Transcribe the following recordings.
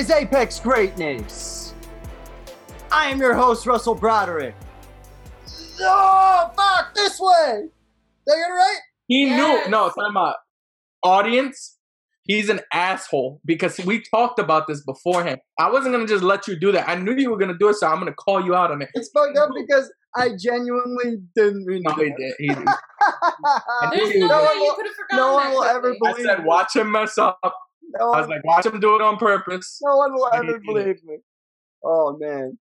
is Apex Greatness. I am your host, Russell Broderick. Oh, fuck, this way! Did I get it right? He Yes. knew. No, time out. Audience, he's an asshole because we talked about this beforehand. I wasn't gonna just let you do that. I knew you were gonna do it, so I'm gonna call you out on it. It's fucked up because I genuinely didn't mean No, he did. He did. There's knew no way would. you could have forgotten no one will ever quickly. I said, watch him mess up. No, I was like, watch him do it on purpose. no one will ever believe me. Oh, man.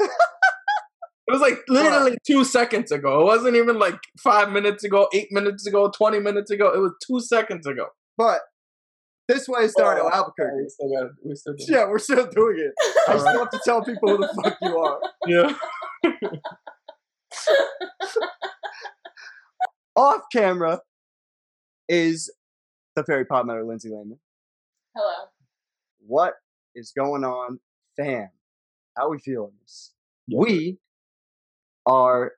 It was like literally two seconds ago. It wasn't even like five minutes ago, eight minutes ago, 20 minutes ago. It was two seconds ago. But this way started Oh, Albuquerque. We still got it. We still do it. Yeah, we're still doing it. I All still have to tell people who the fuck you are. Yeah. Off camera is the fairy pot matter, Lindsay Lehman. Hello. What is going on, fam? How we feeling this? We are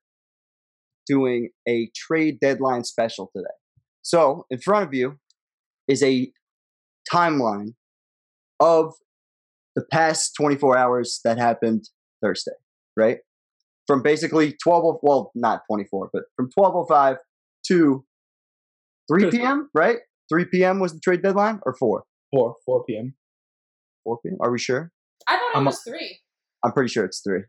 doing a trade deadline special today. So, in front of you is a timeline of the past 24 hours that happened Thursday, right? From basically 12 of, well, not 24, but from 12:05 to 3 p.m., right? 3 p.m. was the trade deadline or 4? 4, 4 p.m. 4 p.m. Are we sure? I thought it I'm a- was three. I'm pretty sure it's 3.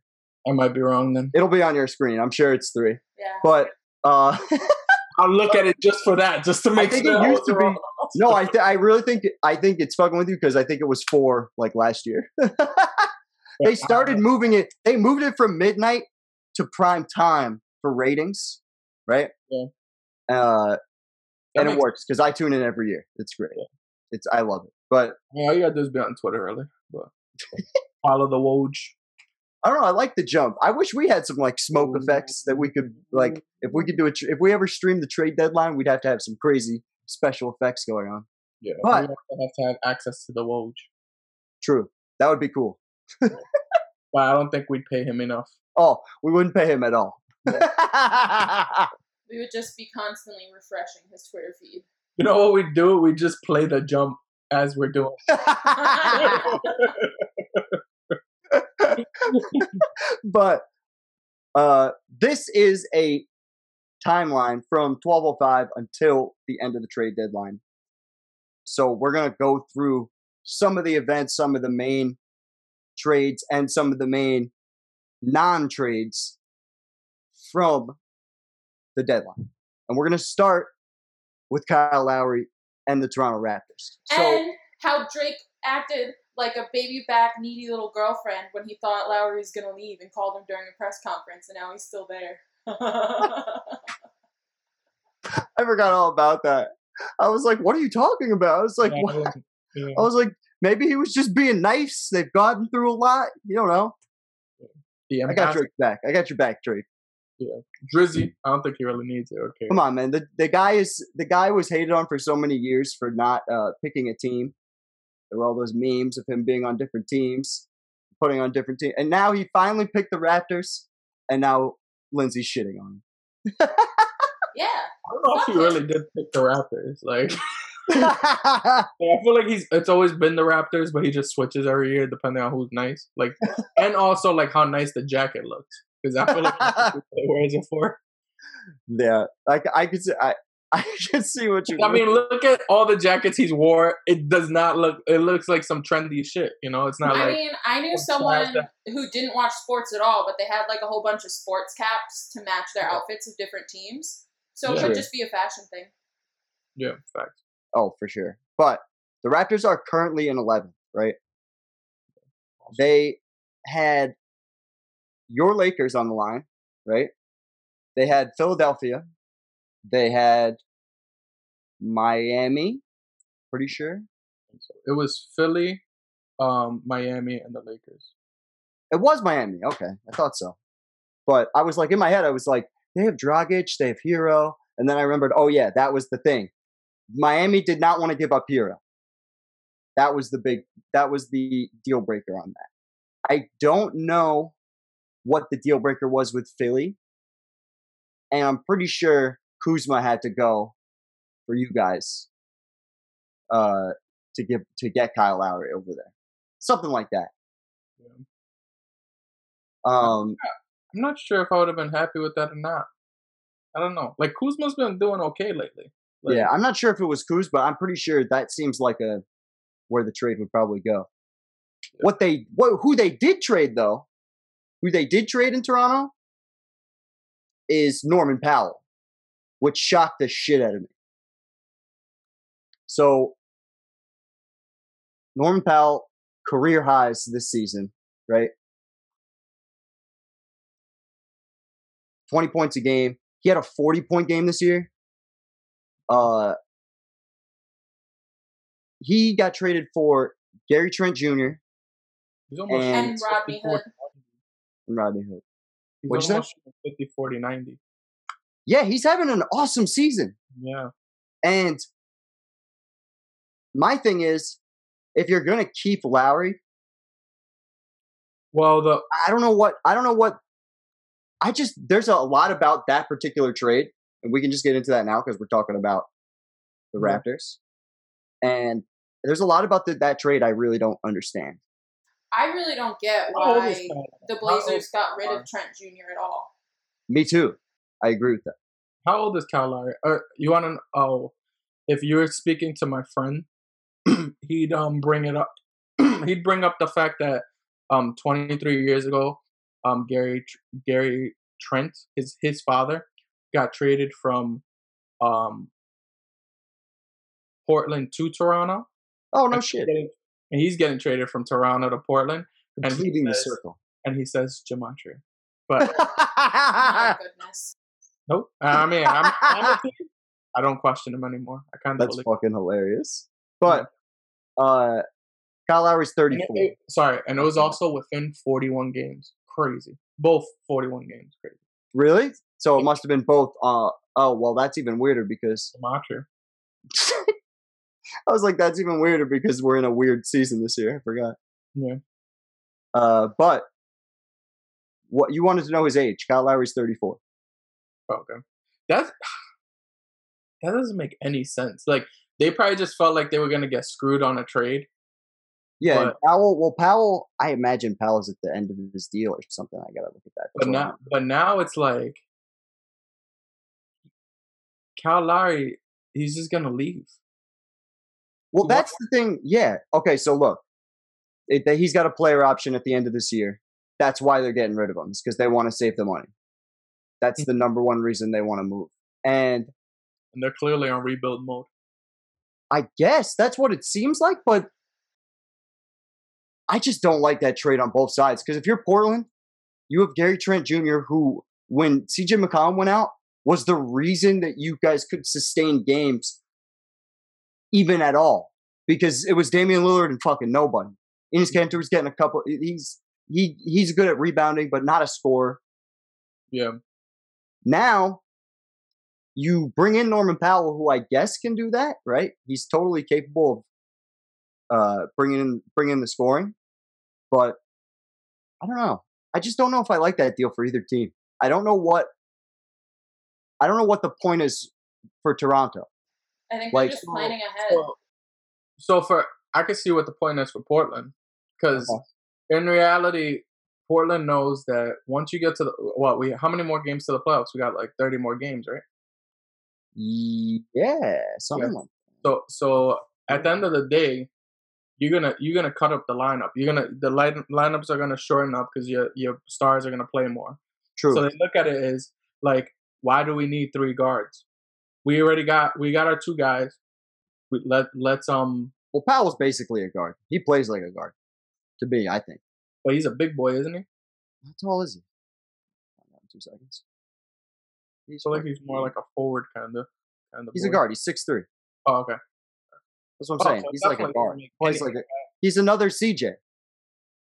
I might be wrong then. It'll be on your screen. I'm sure it's 3. Yeah. But uh I'll look at it just for that, just to make think sure. it used to be- no, I th- I really think I think it's fucking with you because I think it was 4 like last year. they started moving it. They moved it from midnight to prime time for ratings, right? Yeah. Uh and it works because I tune in every year. It's great. It's I love it. But Yeah, all you gotta do is be on Twitter early. But follow the Woj. I don't know. I like the jump. I wish we had some like smoke effects that we could like. If we could do it, if we ever stream the trade deadline, we'd have to have some crazy special effects going on. Yeah, But- we have to have access to the Woj. True, that would be cool. But I don't think we'd pay him enough. Oh, we wouldn't pay him at all. We would just be constantly refreshing his Twitter feed. You know what we do? We just play the jump as we're doing. but uh, this is a timeline from 1205 until the end of the trade deadline. So we're going to go through some of the events, some of the main trades, and some of the main non trades from the deadline. And we're going to start with Kyle Lowry and the Toronto Raptors. So and how Drake acted like a baby back, needy little girlfriend when he thought Lowry was going to leave and called him during a press conference, and now he's still there. I forgot all about that. I was like, what are you talking about? I was like, Yeah, what? I wasn't- yeah. I was like, maybe he was just being nice. They've gotten through a lot. You don't know. The I got Drake back. I got your back, Drake. Drizzy. I don't think he really needs it. Okay. Come on, man. The the guy is the guy was hated on for so many years for not uh, picking a team. There were all those memes of him being on different teams, putting on different teams, and now he finally picked the Raptors, and now Lindsay's shitting on him. yeah. I don't know if he really did pick the Raptors. Like, I feel like he's it's always been the Raptors, but he just switches every year depending on who's nice. Like, and also like how nice the jacket looks. Because I feel like that's what he wears it for. like I could see, I I can see what you. I mean, look at all the jackets he's wore. It does not look. It looks like some trendy shit. You know, it's not I like mean, I knew someone who didn't watch sports at all, but they had like a whole bunch of sports caps to match their outfits of different teams. So it could just be a fashion thing. yeah, facts. Oh, for sure. But the Raptors are currently in 11th, right? They had your Lakers on the line, right? They had Philadelphia. They had Miami, pretty sure. It was Philly, um, Miami, and the Lakers. It was Miami. Okay, I thought so. But I was like, in my head, I was like, they have Dragic, they have Herro. And then I remembered, oh, yeah, that was the thing. Miami did not want to give up Herro. That was the big, that was the deal breaker on that. I don't know what the deal breaker was with Philly. And I'm pretty sure Kuzma had to go for you guys. uh, to give to get Kyle Lowry over there, something like that. Yeah. Um, I'm not sure if I would have been happy with that or not. I don't know. Like Kuzma's been doing okay lately. Like, yeah, I'm not sure if it was Kuz, but I'm pretty sure that seems like a where the trade would probably go. What they what who they did trade though, who they did trade in Toronto is Norman Powell, which shocked the shit out of me. So Norman Powell career highs this season, right? 20 points a game. He had a 40 point game this year. Uh, he got traded for Gary Trent Jr. He's almost And- And Rodney Hood. And Rodney Hood. He's What'd you say? 50, 40, 90. Yeah, he's having an awesome season. Yeah. And my thing is, if you're gonna keep Lowry, Well, the I don't know what I don't know what I just there's a lot about that particular trade, and we can just get into that now because we're talking about the Yeah. Raptors. And there's a lot about the, that trade I really don't understand. I really don't get how old is why the Blazers got rid of Trent Jr. at all. Me too. I agree with that. How old is Kyle Lowry? Uh, you want to? Oh, if you were speaking to my friend, he'd um bring it up. he'd bring up the fact that um 23 years ago, um Gary Gary Trent, his his father, got traded from um Portland to Toronto. Oh no shit. getting- and he's getting traded from Toronto to Portland, and he Completing the says- circle. and he says gematria. But My goodness. nope. I mean, I'm, honestly, I don't question him anymore. I kind of That's believe. fucking hilarious. But uh Kyle Lowry's And it- 34. it- sorry, and it was also within 41 games. Crazy. Both 41 games. Crazy. Really? So it must have been both uh oh well that's even weirder because Gematria. I was like that's even weirder because we're in a weird season this year. I forgot. Yeah. Uh but what you wanted to know his age. Kyle Lowry's 34. Oh, okay. That's that doesn't make any sense. Like they probably just felt like they were gonna get screwed on a trade. Yeah, But- Powell. Well, Powell. I imagine Powell's at the end of his deal or something. I gotta look at that. But now, but now it's like Cal Lowry, he's just gonna leave. Well, that's the thing. Yeah. Okay. So look, it, that he's got a player option at the end of this year. That's why they're getting rid of him. It's because they want to save the money. That's hmm. the number one reason they want to move. And And they're clearly on rebuild mode. I guess that's what it seems like, but I just don't like that trade on both sides. Because if you're Portland, you have Gary Trent Jr., who, when CJ McCollum went out, was the reason that you guys could sustain games even at all. Because it was Damian Lillard and fucking nobody. Enes was getting a couple. He's he he's good at rebounding, but not a scorer. Yeah. Now you bring in Norman Powell, who I guess can do that, right? He's totally capable of uh, bringing in bringing in the scoring, but I don't know. I just don't know if I like that deal for either team. I don't know what I don't know what the point is for Toronto. I think Like- they're just planning ahead. So, so for I can see what the point is for Portland because in reality, Portland knows that once you get to the what we how many more games to the playoffs? We got like thirty more games, right? Yeah, something like So so at the end of the day, you're gonna you're gonna cut up the lineup. You're gonna the line, lineups are gonna shorten up because your your stars are gonna play more. true. So they look at it as like, why do we need three guards? We already got we got our two guys. We let let's um, well, Powell's basically a guard. He plays like a guard. To me, I think. but he's a big boy, isn't he? How tall is he? Two seconds. He's So like he's more like a forward kind of kind of. he's a guard. He's six three. Oh, okay. That's what I'm Oh, saying. so He's like a guard. Plays like a, he's another CJ.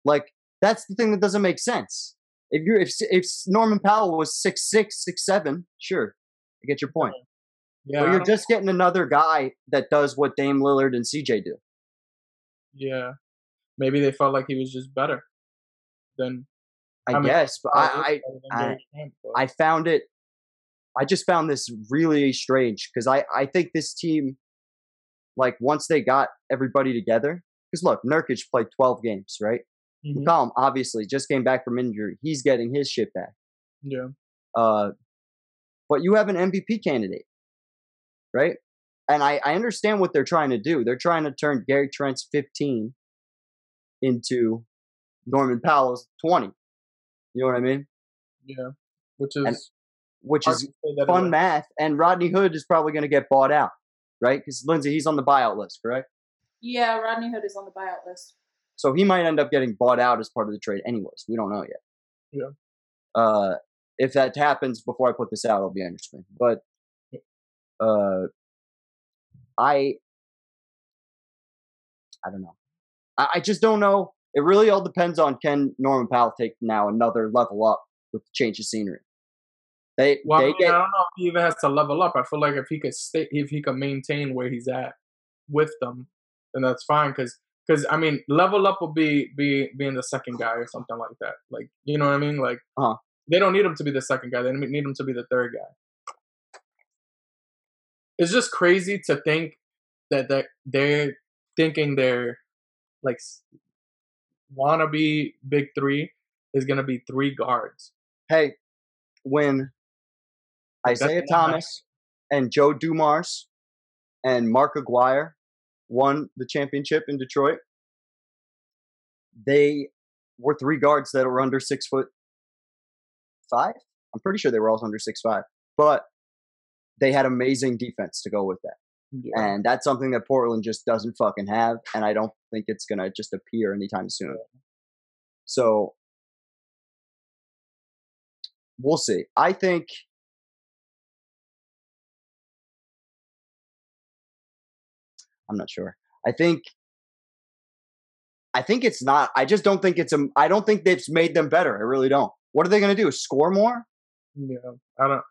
Like that's the thing that doesn't make sense. If you if if Norman Powell was six six six seven, sure, I get your point. Yeah, but you're just getting another guy that does what Dame Lillard and CJ do. yeah. Maybe they felt like he was just better than. I, I mean, guess, but better I, I Gary Trent, but- I found it. I just found this really strange because I I think this team like once they got everybody together, because look, Nurkic played 12 games, right? Mhm. McCollum obviously just came back from injury. He's getting his shit back. Yeah. Uh, but you have an MVP candidate, right? And I, I understand what they're trying to do. They're trying to turn Gary Trent's 15 into Norman Powell's 20. You know what I mean? Yeah. Which is And Which is to say that fun away. math. And Rodney Hood is probably going to get bought out, right? Because Lindsay, he's on the buyout list, correct? Yeah, Rodney Hood is on the buyout list. So he might end up getting bought out as part of the trade, anyways. We don't know yet. Yeah. Uh, if that happens before I put this out, I'll be on your screen. But uh, I, I don't know. I, I just don't know. It really all depends on can Norman Powell take now another level up with the change of scenery. They Well, I, mean, get I don't know if he even has to level up. I feel like if he could stay, if he could maintain where he's at with them, then that's fine. Because, because I mean, level up will be be being the second guy or something like that. Like, you know what I mean? Like, Uh-huh. they don't need him to be the second guy. They need him to be the third guy. It's just crazy to think that that they're thinking they're like wannabe big three is gonna be three guards. hey, when Isaiah not Thomas and Joe Dumars and Mark Aguirre won the championship in Detroit, they were three guards that were under six foot five. I'm pretty sure they were all under six five, but they had amazing defense to go with that. Yeah. And that's something that Portland just doesn't fucking have. And I don't think it's going to just appear anytime soon. So we'll see. I think. I'm not sure. I think. I think it's not. I just don't think it's a. I don't think they've made them better. I really don't. What are they going to do? Score more? Yeah, I don't.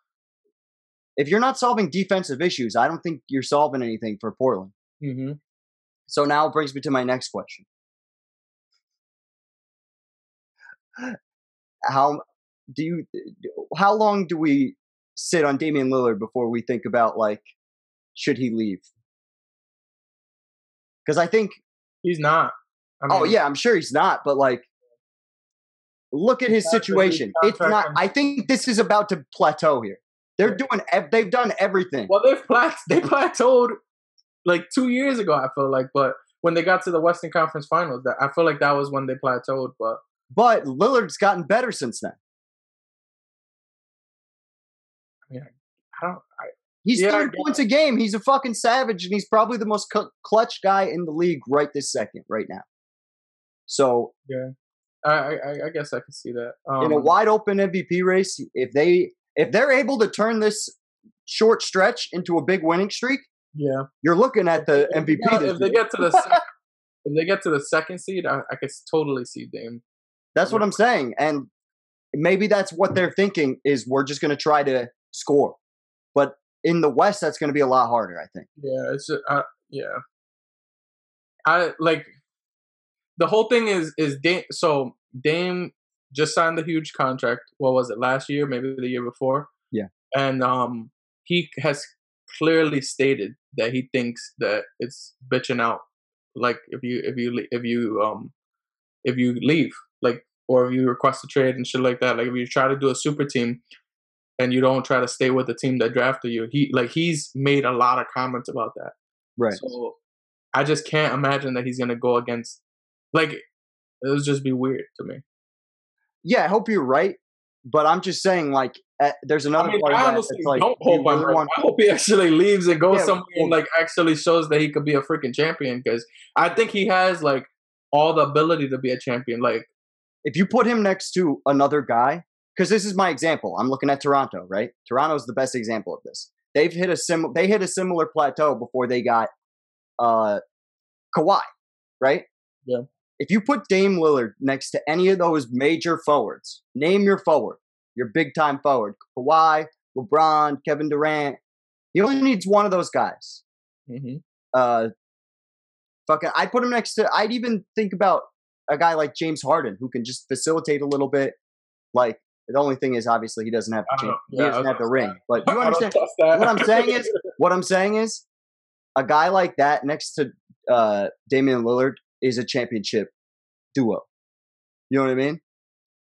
If you're not solving defensive issues, I don't think you're solving anything for Portland. hmm So now it brings me to my next question. How do you how long do we sit on Damian Lillard before we think about like should he leave? Cuz I think He's not. I oh yeah, I'm sure he's not, but like look at his That's a huge situation. It's not I think this is about to plateau here. They're doing they've done everything. Well, they've plat- they plateaued like two years ago. I feel like, but when they got to the Western Conference Finals, that I feel like that was when they plateaued. But But Lillard's gotten better since then. I mean, I don't. I, He's Yeah, I 30 get points a game. He's a fucking savage, and he's probably the most cl- clutch guy in the league right this second, right now. So, yeah, I, I, I guess I can see that. Um, in a wide open MVP race, if they if they're able to turn this short stretch into a big winning streak, yeah, you're looking at the MVP. yeah, if they get to the sec- if they get to the second seed, I, I could totally see Dame. That's what I'm saying, and maybe that's what they're thinking is we're just going to try to score, but in the West, that's going to be a lot harder. I think. Yeah, it's just, uh, yeah. I like the whole thing is is Dame. So Dame just signed the huge contract. What was it last year? Maybe the year before. Yeah. And um, he has clearly stated that he thinks that it's bitching out. Like if you if you if you um if you leave like or if you request a trade and shit like that. Like if you try to do a super team and you don't try to stay with the team that drafted you. He like he's made a lot of comments about that. Right. So I just can't imagine that he's gonna go against like it would just be weird to me. Yeah, I hope you're right, but I'm just saying, like, uh, there's another I mean, part of I that. honestly that's like, don't hope I'm really right. want- I hope he actually leaves and goes Yeah, somewhere and like actually shows that he could be a freaking champion because I think he has like all the ability to be a champion. Like if you put him next to another guy, because this is my example. I'm looking at Toronto, right? Toronto's the best example of this. They've hit a sim. They hit a similar plateau before they got uh, Kawhi, right? Yeah. If you put Dame Lillard next to any of those major forwards, name your forward, your big time forward, Kawhi, LeBron, Kevin Durant. He only needs one of those guys. mhm. Uh, fucking, I'd put him next to. I'd even think about a guy like James Harden who can just facilitate a little bit. Like the only thing is, obviously, he doesn't have the don't champ- know. Yeah, he doesn't have the ring. But you understand what I'm saying is what I'm saying is a guy like that next to uh, Damian Lillard is a championship duo. You know what I mean?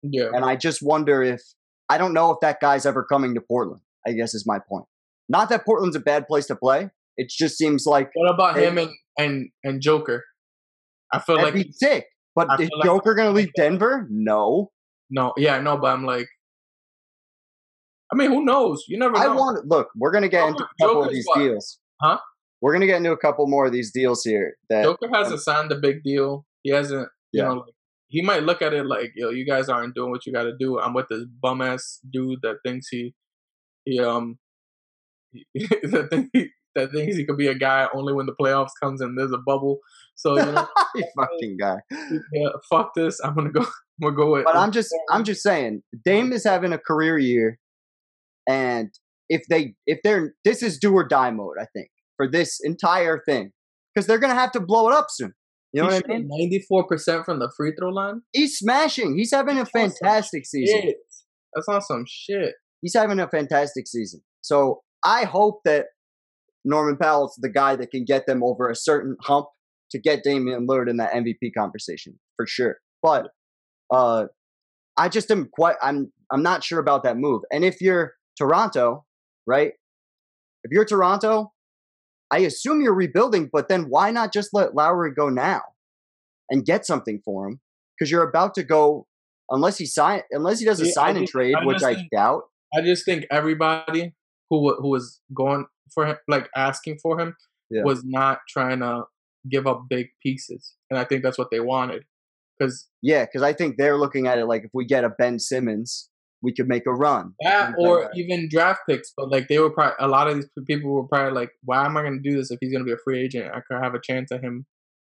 Yeah. And I just wonder if I don't know if that guy's ever coming to Portland. I guess is my point. Not that Portland's a bad place to play. It just seems like What about Hey. him and and and Joker? I feel like be sick. But I is feel like- Joker gonna leave Denver? No. no, yeah, no, but I'm like, I mean, who knows? You never know. I want look. We're gonna get into a couple of these what? deals. Huh? We're gonna get into a couple more of these deals here. That Joker hasn't signed a big deal. He hasn't, you Yeah. know, like he might look at it like, yo, you guys aren't doing what you got to do. I'm with this bum ass dude that thinks he, he um, that think that thinks he could be a guy only when the playoffs comes and there's a bubble. So you know, fucking guy. yeah, fuck this. I'm gonna go. I'm gonna go with. But I'm just I'm just saying, Dame is having a career year, and if they if they're this is do or die mode, I think for this entire thing because they're gonna have to blow it up soon. You know what I mean? Ninety-four percent from the free throw line. He's smashing. He's having a fantastic season. Shit. That's not some shit. He's having a fantastic season. So I hope that Norman Powell's the guy that can get them over a certain hump to get Damian Lillard in that MVP conversation for sure. But uh, I just am quite. I'm I'm not sure about that move. And if you're Toronto, right? If you're Toronto, I assume you're rebuilding. But then why not just let Lowry go now and get something for him? Because you're about to go. Unless he sign, unless he does a Yeah, sign and trade, I which I think- doubt. I just think everybody who who was going for him, like asking for him, Yeah. was not trying to give up big pieces, and I think that's what they wanted. Because Yeah, because I think they're looking at it like if we get a Ben Simmons, we could make a run. like or even draft picks, but like they were probably a lot of these people were probably like, "Why am I going to do this if he's going to be a free agent? I could have a chance at him,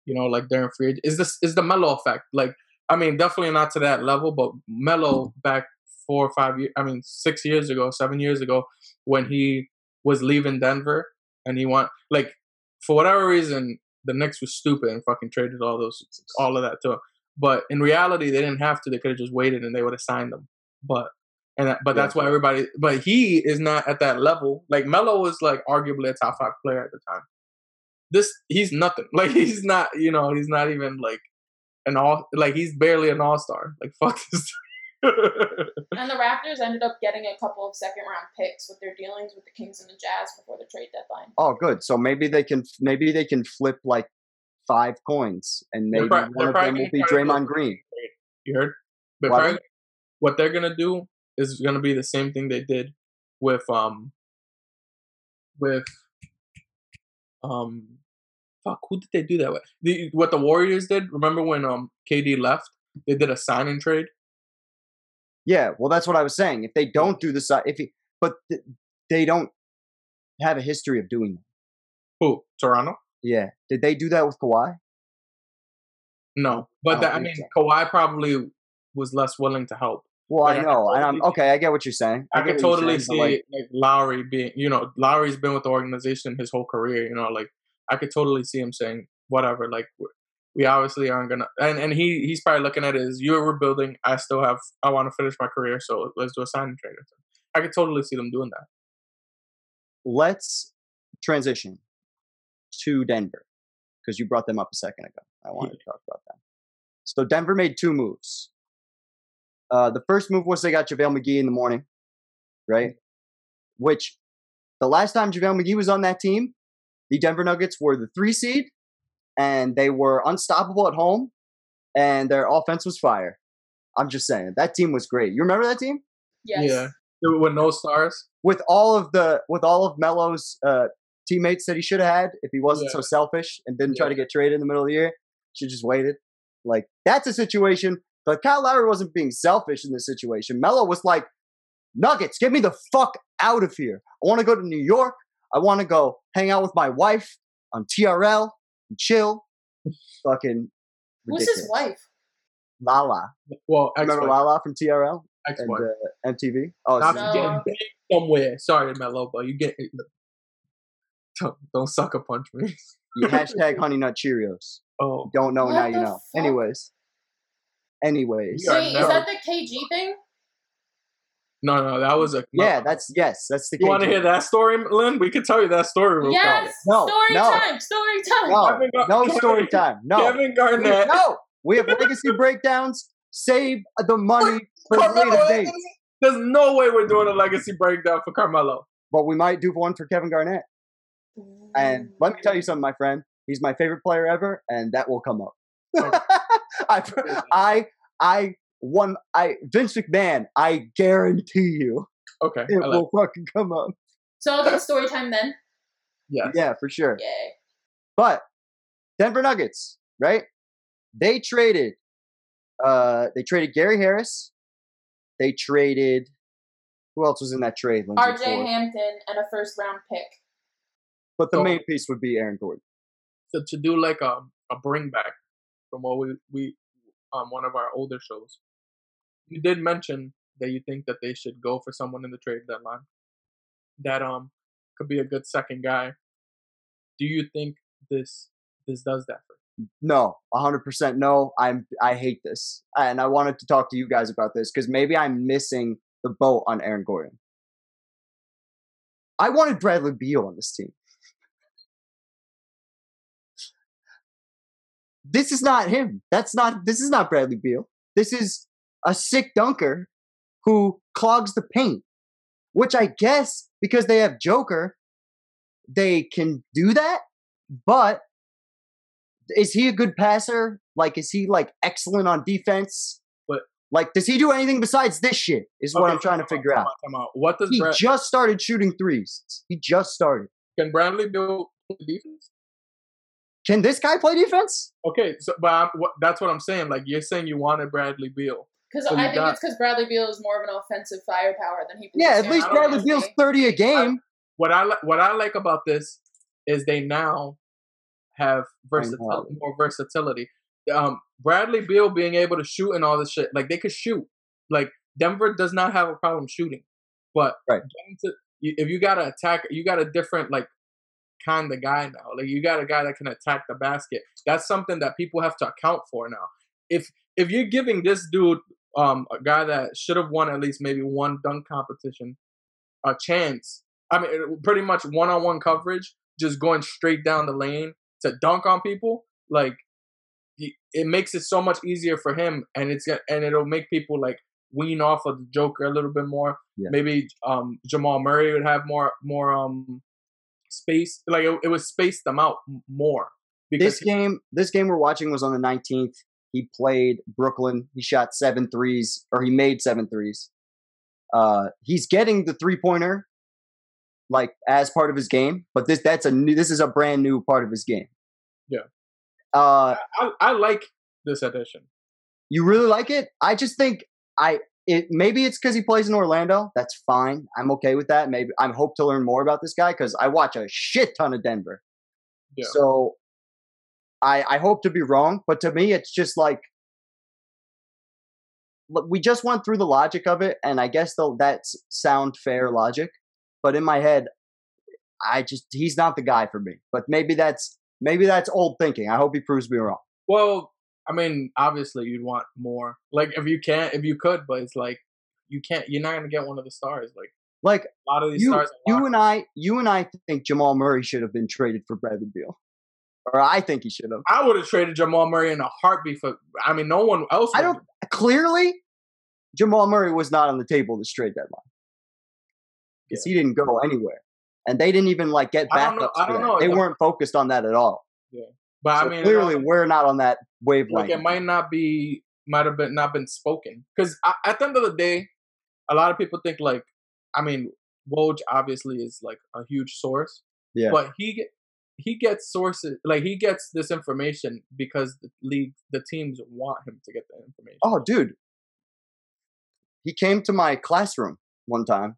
you know, like during free agent." Is this is the Melo effect? Like, I mean, definitely not to that level, but Melo back four or five years, I mean, six years ago, seven years ago, when he was leaving Denver and he want like for whatever reason the Knicks was stupid and fucking traded all those all of that to him. But in reality, they didn't have to. They could have just waited and they would have signed them. But and that, but Yeah. that's why everybody. But he is not at that level. Like Melo was like arguably a top five player at the time. This he's nothing. Like he's not. You know he's not even like an all. Like he's barely an all star. Like fuck this. And the Raptors ended up getting a couple of second round picks with their dealings with the Kings and the Jazz before the trade deadline. Oh, good. So maybe they can maybe they can flip like five coins, and They're maybe prob- one they're of them will be try Draymond Green. You heard? But What? what they're gonna do is gonna be the same thing they did with um with um fuck who did they do that with? The, what the Warriors did? Remember when um KD left? They did a sign and trade. Yeah, well, that's what I was saying. If they don't do the side, if he, but th- they don't have a history of doing that. Who? Toronto? Yeah, did they do that with Kawhi? No, but I that, I mean Kawhi probably was less willing to help. Well, Like, I I could know, and I'm okay. I get what you're saying. I get could totally saying, see like, like Lowry being, you know, Lowry's been with the organization his whole career. You know, like I could totally see him saying whatever. Like we- obviously aren't gonna, and and he he's probably looking at it as you're rebuilding. I still have, I want to finish my career, so let's do a sign and trade. or something. I could totally see them doing that. let's transition to Denver because you brought them up a second ago. I wanted to talk about that. So Denver made two moves. Uh, the first move was they got JaVale McGee in the morning, right? Which the last time JaVale McGee was on that team, the Denver Nuggets were the three seed and they were unstoppable at home and their offense was fire. I'm just saying that team was great. You remember that team? Yes. Yeah, with no stars. with all of the with all of Melo's uh, teammates that he should have had if he wasn't so selfish and didn't try to get traded in the middle of the year. Should just waited. Like that's a situation. But Kyle Lowry wasn't being selfish in this situation. Melo was like, "Nuggets, get me the fuck out of here. I want to go to New York. I want to go hang out with my wife on TRL and chill." Fucking Who's ridiculous. his wife? Lala. Well, Remember ex-wife. Lala from TRL and Ex-wife. uh, MTV? Oh, Not it's- No. getting big somewhere. Sorry, Melo, but you get. Don't, don't sucker punch me. you hashtag Honey Nut Cheerios. Oh, don't know now you know. fuck? Anyways, anyways, You Wait, never- is that the KG thing? No, no, that was a. Yeah, that's yes, that's the. You want to hear that story, Lynn? We could tell you that story. Real Yes, No, story no. time, story time. No, Kevin Gar- no Kevin- story time. No, Kevin Garnett. no. We have legacy breakdowns. Save the money for Carmelo later Anthony? dates. There's no way we're doing a legacy breakdown for Carmelo. But we might do one for Kevin Garnett. And let me tell you something, my friend. He's my favorite player ever, and that will come up. I, I, I, one, I, Vince McMahon. I guarantee you, Okay. it I like- will fucking come up. So I'll get story time then. Yeah. Yeah, for sure. Yay. But Denver Nuggets, right? They traded uh they traded Gary Harris. They traded who else was in that trade? Lindsay, RJ for- Hampton and a first round pick. But the So- main piece would be Aaron Gordon. So to do like a a bring back from what we we um one of our older shows, you did mention that you think that they should go for someone in the trade deadline that um could be a good second guy. Do you think this this does that for? No, hundred percent no. I'm I hate this. And I wanted to talk to you guys about this because maybe I'm missing the boat on Aaron Gordon. I wanted Bradley Beal on this team. This is not him. That's not this is not Bradley Beal. This is a sick dunker who clogs the paint. Which I guess because they have Joker, they can do that, but is he a good passer? Like, is he like excellent on defense? But- like, does he do anything besides this shit? Is what I'm trying to figure out. time What does He Brad, just started shooting threes. He just started. can Bradley play defense? Can this guy play defense? Okay, so but I'm, what, that's what I'm saying. Like you're saying, you wanted Bradley Beal. Because So I think got- it's because Bradley Beal is more of an offensive firepower than he. Yeah, at is least Bradley Gordon. Beal's 30 a game. What I li- what I like about this is they now have versatility, more versatility. Um, Bradley Beal being able to shoot and all this shit, like they could shoot. Like Denver does not have a problem shooting, but Right. getting to, if you got to attack, you got a different like kind of guy now. Like you got a guy that can attack the basket. That's something that people have to account for now. If if you're giving this dude, um, a guy that should have won at least maybe one dunk competition, a chance. I mean, pretty much one-on-one coverage, just going straight down the lane to dunk on people. Like it makes it so much easier for him, and it's and it'll make people like wean off of the Joker a little bit more. Yeah. Maybe um, Jamal Murray would have more more um space. Like it, it would space them out more because This game, this game we're watching was on the 19th. He played Brooklyn. He shot seven threes, or he made seven threes. Uh, he's getting the three pointer, like as part of his game. But this that's a new. This is a brand new part of his game. Yeah. Uh, I, I like this addition. you really like it? I just think I it maybe it's because he plays in Orlando. That's fine. I'm okay with that. Maybe I'm hope to learn more about this guy because I watch a shit ton of Denver. Yeah. So I I hope to be wrong, but to me it's just like we just went through the logic of it, and I guess though that's sound fair logic. But in my head, I just he's not the guy for me. But maybe that's maybe that's old thinking. I hope he proves me wrong. Well, I mean, obviously you'd want more. Like if you can't, if you could, but it's like you can't. You're not gonna get one of the stars. Like Like a lot of these you, stars. you and I, you and I think Jamal Murray should have been traded for Bradley Beal, or I think he should have. I would have traded Jamal Murray in a heartbeat for. I mean, no one else. I don't- Clearly, Jamal Murray was not on the table this trade deadline because he didn't go anywhere, and they didn't even like get I don't know- backups. I don't know. They weren't focused on that at all. Yeah, but So I mean, clearly, we're not on that like it might not be, might have been not been spoken. Because at the end of the day, a lot of people think like, I mean, Woj obviously is like a huge source. Yeah. But he he gets sources like he gets this information because the league, the teams want him to get the information. Oh, dude. He came to my classroom one time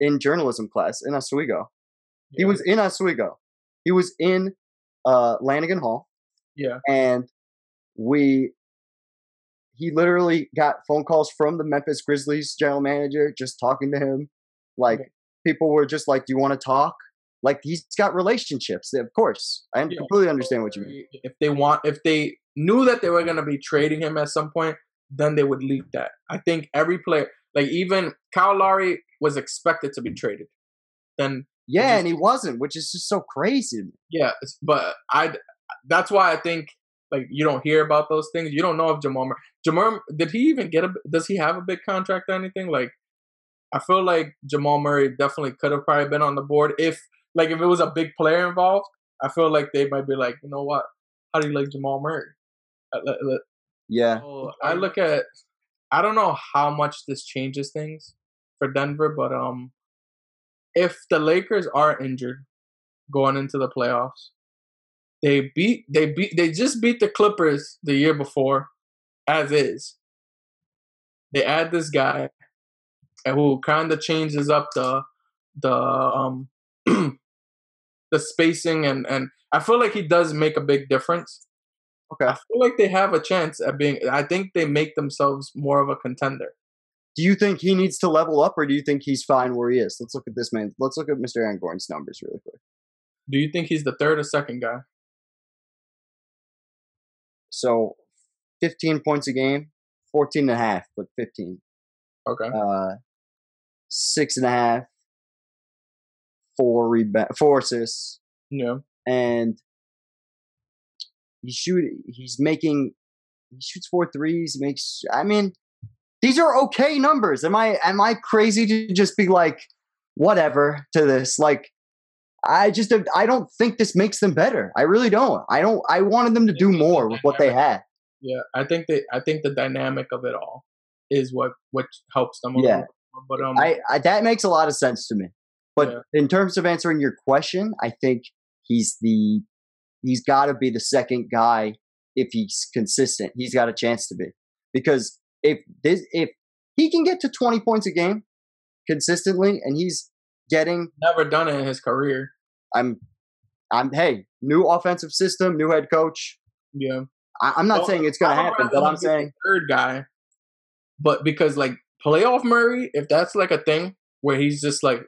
in journalism class in Oswego. He was in Oswego. He was in uh, Lanigan Hall, yeah. and we. He literally got phone calls from the Memphis Grizzlies general manager, just talking to him. Like Okay. people were just like, "Do you want to talk?" Like he's got relationships. Of course, I Yeah. completely understand what you mean. If they want, if they knew that they were going to be trading him at some point, then they would leak that. I think every player, Like even Kyle Lowry was expected to be traded. Then Yeah, just- and he wasn't, which is just so crazy. yeah, but I that's why I think like you don't hear about those things. You don't know if Jamal Mur- Jamal did he even get a does he have a big contract or anything? Like I feel like Jamal Murray definitely could have probably been on the board if like if it was a big player involved. I feel like they might be like, you know what? How do you like Jamal Murray? Uh, let- let- Yeah, so I look at I don't know how much this changes things for Denver, but um if the Lakers are injured going into the playoffs, they beat they beat they just beat the Clippers the year before as is. They add this guy and who kind of changes up the the um the spacing and and I feel like he does make a big difference. Okay. I feel like they have a chance at being. I think they make themselves more of a contender. Do you think he needs to level up, or do you think he's fine where he is? Let's look at this man. Let's look at Mr. Angorn's numbers really quick. Do you think he's the third or second guy? So, 15 points a game, 14 and a half, but 15. Okay. Uh, six and a half, four rebound, four assists, Yeah. and he shoot. He's making. He shoots four threes. Makes. I mean, these are okay numbers. Am I am I crazy to just be like whatever to this? Like, I just I don't think this makes them better. I really don't. I don't. I wanted them to do more with what they had. Yeah. I think they. I think the dynamic of it all is what what helps them. A Yeah. more. But um. I, I that makes a lot of sense to me. But Yeah. in terms of answering your question, I think he's the he's got to be the second guy if he's consistent. He's got a chance to be because if this if he can get to 20 points a game consistently and he's getting never done it in his career. I'm I'm hey, new offensive system, new head coach. Yeah. I, I'm not Well, saying it's gonna happen, but I'm saying third guy. But because like playoff Murray, if that's like a thing where he's just like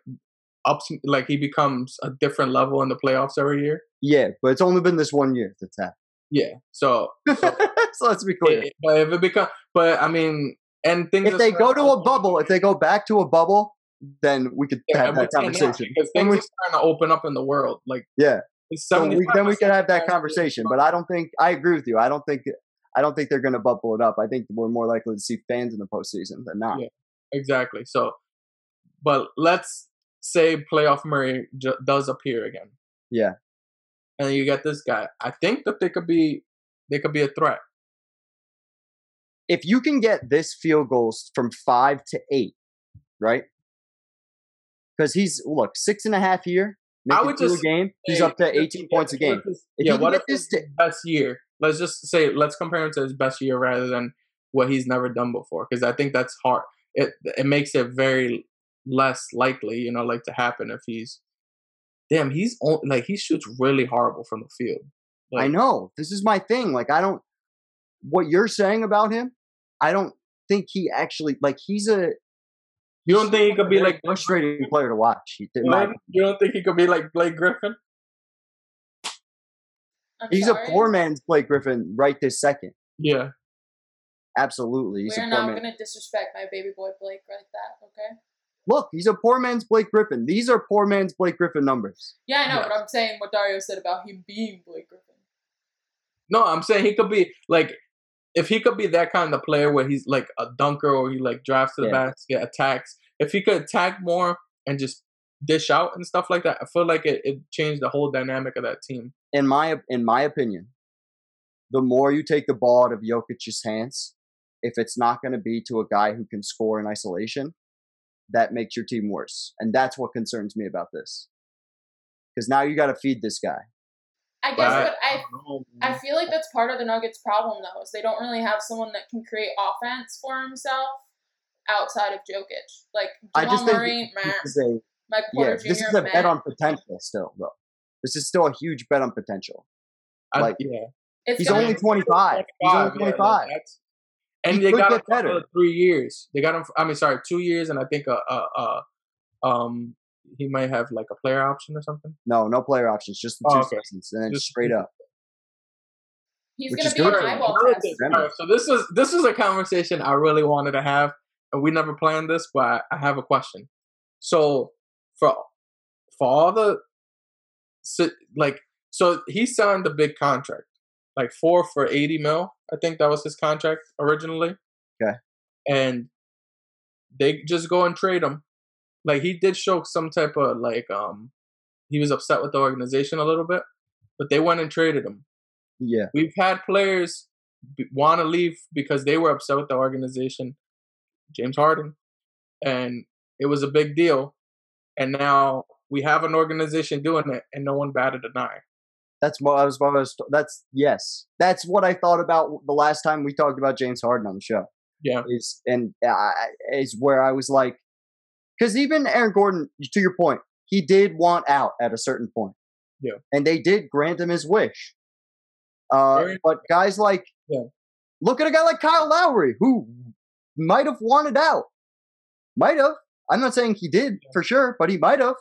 ups, like he becomes a different level in the playoffs every year. yeah, but it's only been this one year that's happened. Yeah. So, so so let's be clear. it- but if it become, but I mean, and things. if they go to a bubble, if they go back to a bubble, then we could Yeah, have that we're saying that conversation. because Then things we, are starting to open up in the world. Like yeah, so we, then we 75% could have that conversation. But I don't think I agree with you. I don't think I don't think they're going to bubble it up. I think we're more likely to see fans in the postseason than not. Yeah. exactly. So, but let's say playoff Murray ju- does appear again. Yeah. and you get this guy. I think that they could be they could be a threat. If you can get this field goals from five to eight, right? Because he's look six and a half here, I would just game. He's up to yeah, 18 points a game. what if- If yeah, what if this to- his best year? Let's just say let's compare him to his best year rather than what he's never done before, because I think that's hard. It it makes it very less likely, you know, like to happen if he's. Damn, he's on, like he shoots really horrible from the field. I know this is my thing. Like I don't. What you're saying about him, I don't think he actually like. He's a You don't think he could be very like frustrating player to watch. He- in my Blake? You don't think he could be like Blake Griffin? I'm He's sorry. a poor man's Blake Griffin right this second. Yeah. Absolutely, he's We're a not man. going to disrespect my baby boy Blake like that, okay? Look, he's a poor man's Blake Griffin. These are poor man's Blake Griffin numbers. Yeah, I know, Yes. but I'm saying what Dario said about him being Blake Griffin. No, I'm saying he could be like if he could be that kind of player where he's like a dunker or he like drives to the Yeah. basket, attacks. If he could attack more and just dish out and stuff like that, I feel like it, it changed the whole dynamic of that team. In my in my opinion, the more you take the ball out of Jokic's hands, if it's not going to be to a guy who can score in isolation, that makes your team worse, and that's what concerns me about this. Because now you got to feed this guy. I guess But what I don't I feel like that's part of the Nuggets' problem, though, is they don't really have someone that can create offense for himself outside of Jokic. Like I Jamal just think Murray, meh. This is a Mike yeah, Porter Jr. this is a meh. bet on potential still, though. This is still a huge bet on potential. I- like, yeah. It's He's only 25. He's only yeah, 25. and He they got him for three years. They got him. I mean, sorry, two years, and I think uh, uh, uh um he might have like a player option or something. No, no player options, just the Oh, two okay. seasons, and then Just- straight up. He's which gonna be good an for eyeball test. thing- all right, so this was this was a conversation I really wanted to have, and we never planned this, but I, I have a question. So for for all the so, like so he signed a big contract, like four for eighty mil. I think that was his contract originally. Okay. And they just go and trade him. Like he did show some type of like um he was upset with the organization a little bit, but they went and traded him. Yeah. We've had players want to leave because they were upset with the organization. James Harden, and it was a big deal. And now we have an organization doing it, and no one batted an eye. That's what I was. I was that's yes. That's what I thought about the last time we talked about James Harden on the show. Yeah. Is and uh, is where I was like, because even Aaron Gordon, to your point, he did want out at a certain point. Yeah. And they did grant him his wish. Uh, Very- but guys like, Yeah. look at a guy like Kyle Lowry who might have wanted out. Might have. I'm not saying he did for sure, but he might have.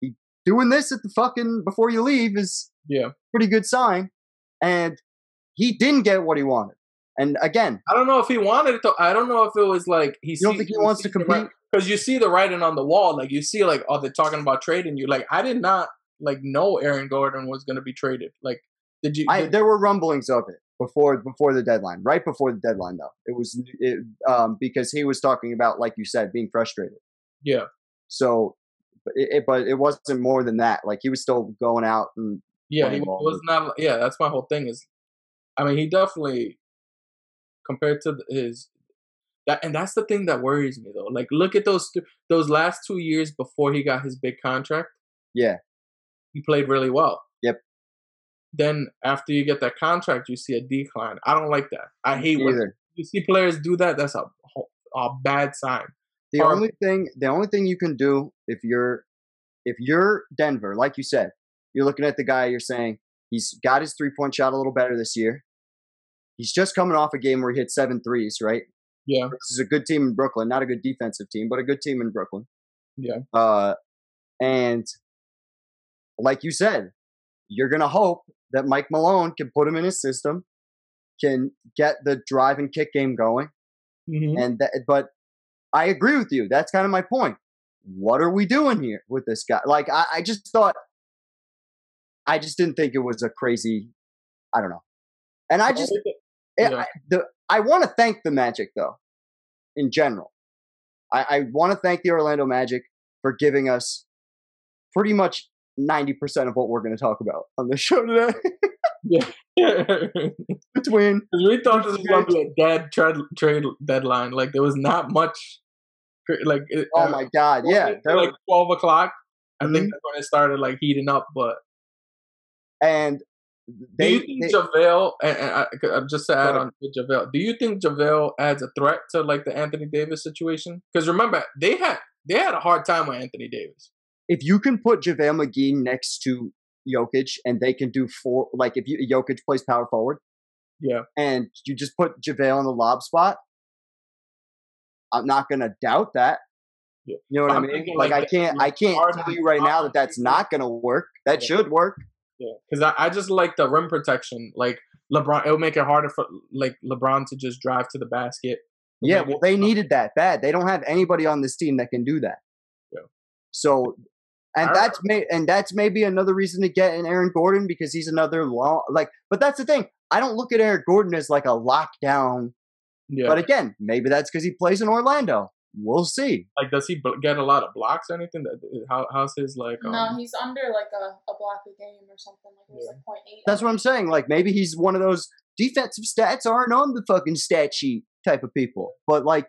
He doing this at the fucking before you leave is Yeah. pretty good sign. And he didn't get what he wanted. And again, I don't know if he wanted it though. I don't know if it was like he. you don't think he wants to compete? Because you see the writing on the wall. Like you see, like oh, they're talking about trading you. Like I did not like know Aaron Gordon was going to be traded. Like did you? I, there were rumblings of it before before the deadline, right before the deadline, though. It was it, um, because he was talking about, like you said, being frustrated. yeah. So, but it, it- but it wasn't more than that. Like he was still going out and Yeah, he was not. Yeah, that's my whole thing. Is, I mean, he definitely compared to his that, and that's the thing that worries me though. Like, look at those th- those last two years before he got his big contract. yeah, He played really well. Yep. Then after you get that contract, you see a decline. I don't like that. I hate when you see players do that. That's a a bad sign. The only thing, the only thing you can do if you're if you're Denver, like you said, you're looking at the guy. You're saying he's got his three point shot a little better this year. He's just coming off a game where he hit seven threes, right? Yeah, This is a good team in Brooklyn, not a good defensive team, but a good team in Brooklyn. yeah, Uh, and like you said, you're gonna hope that Mike Malone can put him in his system, can get the drive and kick game going, hmm and that. But I agree with you. That's kind of my point. What are we doing here with this guy? Like I, I just thought, I just didn't think it was a crazy. I don't know, and I just Yeah. I, the I want to thank the Magic though, in general. I, I want to thank the Orlando Magic for giving us pretty much ninety percent of what we're going to talk about on the show today. yeah. between we thought this was gonna be a dead trade trade deadline. Like there was not much. Like it, oh uh, my god, yeah, like was- twelve o'clock. I Mhm. think that's when it started like heating up. But and they, do you they think JaVale? And, and I, uh, just to add on to JaVale, do you think JaVale adds a threat to like the Anthony Davis situation? Because remember, they had they had a hard time with Anthony Davis. if you can put JaVale McGee next to Jokic and they can do four, like if you, Jokic plays power forward Yeah, and you just put JaVale in the lob spot, I'm not going to doubt that. Yeah. You know what I'm I mean? Like, like, I can't, I can't tell you right now that that's not going to work. That Yeah. should work. Yeah. Because I, I just like the rim protection. Like LeBron, it would make it harder for like LeBron to just drive to the basket. Yeah, well, they needed that bad. They don't have anybody on this team that can do that. Yeah. So, and I- that's may and that's maybe another reason to get in Aaron Gordon because he's another long like. But that's the thing. I don't look at Aaron Gordon as like a lockdown. Yeah, But again, maybe that's because he plays in Orlando. We'll see. like does he bl- get a lot of blocks or anything? That how how's his like? Um, no, he's under like a, a block a game or something. Like it Yeah. like point eight. That's what I'm saying. Like maybe he's one of those defensive stats aren't on the fucking stat sheet type of people. But like,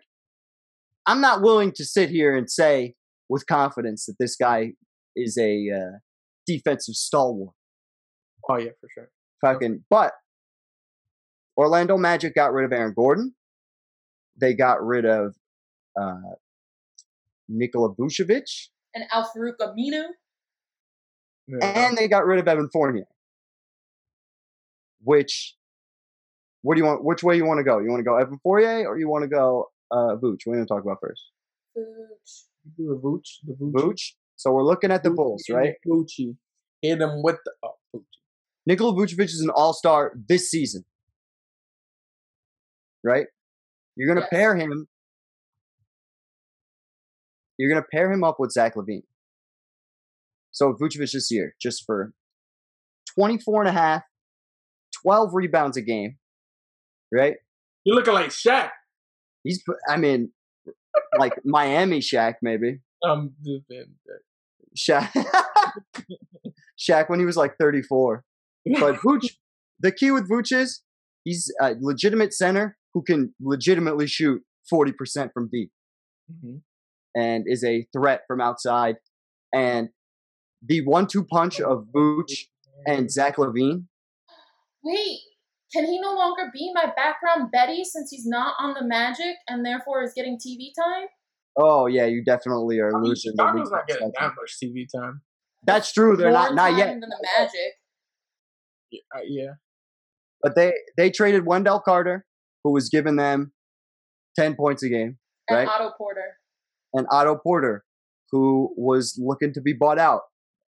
I'm not willing to sit here and say with confidence that this guy is a uh, defensive stalwart. oh yeah, for sure. Fucking, but Orlando Magic got rid of Aaron Gordon. They got rid of uh, Nikola Vucevic, And Al Farouq Aminu. Yeah. and they got rid of Evan Fournier. Which, what do you want? Which way you want to go? You want to go Evan Fournier or you want to go uh, Vooch? What do you want to talk about first? Vooch. do the Vooch, the Vooch, Vooch. So we're looking at the Bulls, right? Gucci, hit him with the oh, Gucci. Nikola Vucevic is an All Star this season, right? You're going to Yes. pair him you're going to pair him up with Zach LaVine. So Vucevic this year, just for 24 and a half, 12 rebounds a game, right? You're looking like Shaq. He's, I mean, like Miami Shaq, maybe. Um, Shaq, Shaq when he was like 34. But Vooch, the key with Vooch is he's a legitimate center who can legitimately shoot 40% from deep Mhm. And is a threat from outside. And the one-two punch of Vooch and Zach LaVine. Wait, can he no longer be my background Betty since he's not on the Magic and therefore is getting TV time? Oh yeah, you definitely are I mean, losing. the Chicago's not getting that much TV time. That's true. They're not More not time yet. than the Magic. Yeah, uh, yeah. But they they traded Wendell Carter, who was giving them ten points a game, And Right. Otto Porter. And Otto Porter, who was looking to be bought out.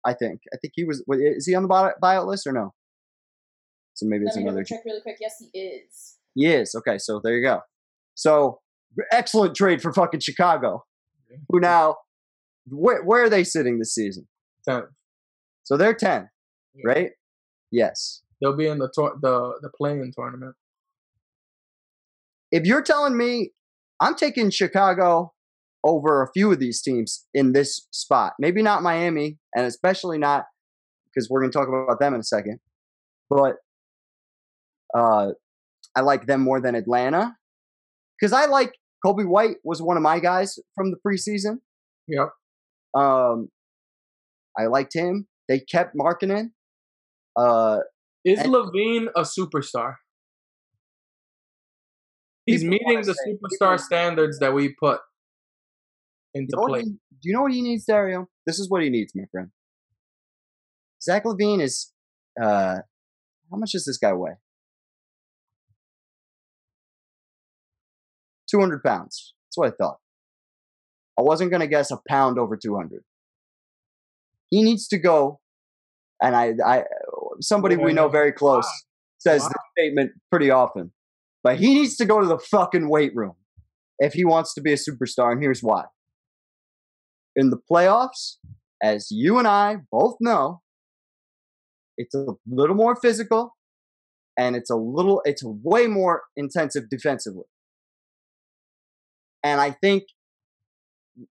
I think. I think he was. Is he on the buyout buyout list or no? So maybe Let it's me double another. check really quick. Yes, he is. He is okay. So there you go. So excellent trade for fucking Chicago, who now where where are they sitting this season? Ten. So they're ten, Yeah. right? Yes. They'll be in the tour- the the play-in tournament. if you're telling me I'm taking Chicago over a few of these teams in this spot, maybe not Miami, and especially not because we're going to talk about them in a second, but uh, I like them more than Atlanta because I like Coby White was one of my guys from the preseason. Yep. Um, I liked him. They kept marketing. Uh, Is And- LaVine a superstar? He's meeting the say- superstar standards that we put You know play. he- do you know what he needs, Dario? This is what he needs, my friend. Zach LaVine is uh how much does this guy weigh? Two hundred pounds. That's what I thought. I wasn't gonna guess a pound over two hundred. He needs to go, and I, I, somebody we know very close says Wow. this statement pretty often, but he needs to go to the fucking weight room if he wants to be a superstar, and here's why in the playoffs, as you and I both know, it's a little more physical and it's a little, it's way more intensive defensively. And I think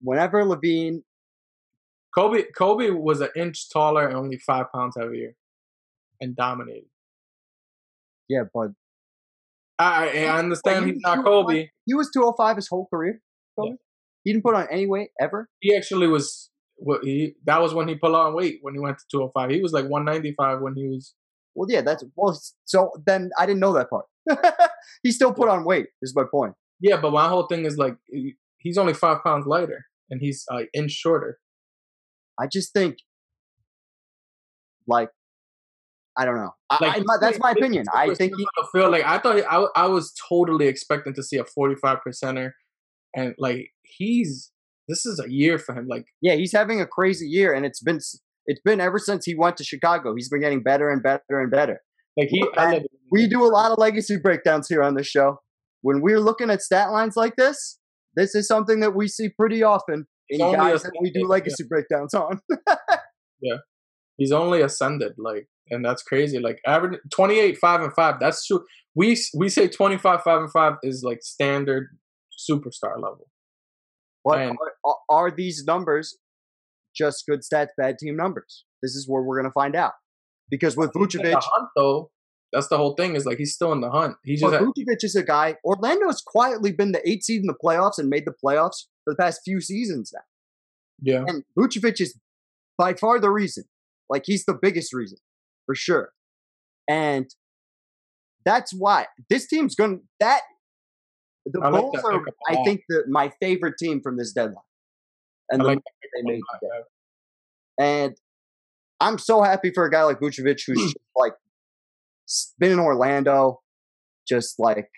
whenever LaVine, Kobe Kobe was an inch taller and only five pounds heavier, and dominated. yeah, but I I understand he he's not 205 Kobe. he was 205 his whole career. Kobe. He didn't put on any weight ever. He actually was. What he that was when he put on weight when he went to 205. He was like 195 when he was. Well, yeah, that's well. So then I didn't know that part. he still put on weight. Is my point. Yeah, but my whole thing is like he's only five pounds lighter and he's uh, inch shorter. I just think, like, I don't know. I, Like I, my- that's my opinion. I think he, feel like I thought I, I was totally expecting to see a 45 percenter, and like he's this is a year for him. Like yeah, he's having a crazy year, and it's been it's been ever since he went to Chicago. He's been getting better and better and better. like he. Man, We do a lot of legacy breakdowns here on the show. When we're looking at stat lines like this, this is something that we see pretty often in It's only guys a that we do legacy breakdowns on. Yeah, he's only ascended like and that's crazy like average 28 5 and 5 that's true we we say 25 5 and 5 is like standard superstar level But And- are, are these numbers just good stats, bad team numbers? This is where we're going to find out. Because with Vucevic, hunt though that's the whole thing is like he's still in the hunt he just had, Vucevic is a guy. Orlando's quietly been the eight seed in the playoffs and made the playoffs for the past few seasons now. yeah And Vucevic is by far the reason. Like he's the biggest reason for sure. And that's why this team's going to that. The I like Bulls that are, pickup a I lot. think, the, my favorite team from this deadline. And I the like moves they made today. And I'm so happy for a guy like Vucevic who's like been in Orlando, just like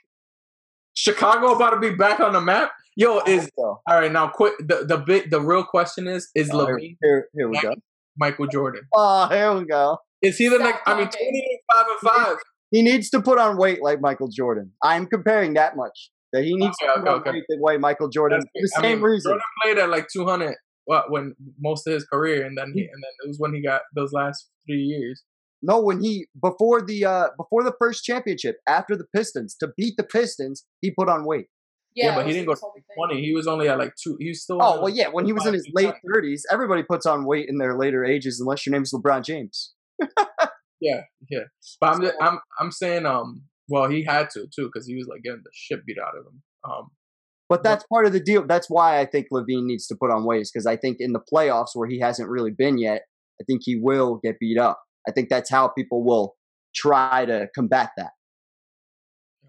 chicago about to be back on the map yo is hope so. all right now quick the the big the real question is is Oh, here- LaVine here, here we go. michael jordan Oh, here we go. is he the Stop next i mean talking. 28 5 and 5 He needs to put on weight like Michael Jordan. I'm comparing that much. That he needs Okay, to put okay, okay. the way Michael Jordan. That's- For the I same mean, reason. Jordan played at like 200 what, when most of his career, and then he and then it was when he got those last three years. No, when he before the uh before the first championship, after the Pistons, to beat the Pistons, he put on weight. Yeah, Yeah, but he didn't go his whole big thing. 20. He was only at like two. He was still. Oh well, yeah. When he was in his late thirties, everybody puts on weight in their later ages, unless your name's LeBron James. Yeah, yeah. But I'm just, I'm I'm saying um well he had to too because he was like getting the shit beat out of him. Um But that's part of the deal. That's why I think LaVine needs to put on weight, because I think in the playoffs where he hasn't really been yet, I think he will get beat up. I think that's how people will try to combat that.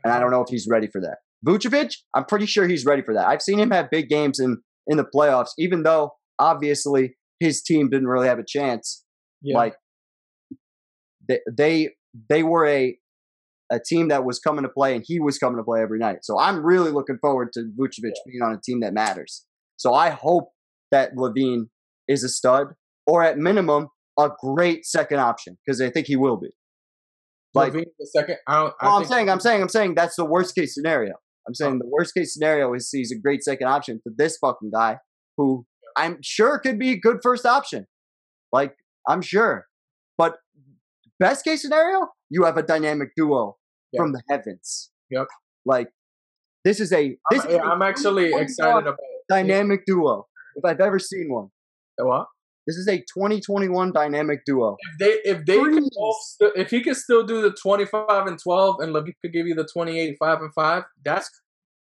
And I don't know if he's ready for that. Vucevic, I'm pretty sure he's ready for that. I've seen him have big games in in the playoffs, even though obviously his team didn't really have a chance. yeah. Like they they they were a a team that was coming to play, and he was coming to play every night. So I'm really looking forward to Vucevic being on a team that matters. So I hope that LaVine is a stud, or at minimum a great second option, because I think he will be. Like LaVine the second. I don't. I well, I'm saying, I'm saying, I'm saying that's the worst case scenario. I'm saying oh. the worst case scenario is he's a great second option for this fucking guy who I'm sure could be a good first option. Like, I'm sure. But best case scenario, you have a dynamic duo Yeah. from the heavens. Yep. Like, this is a this I'm, is yeah, a I'm actually excited about dynamic duo. If I've ever seen one. what This is a 2021 dynamic duo. if they if they both st- if he could still do the 25 and 12 and LaVine could give you the 28 5 and 5 that's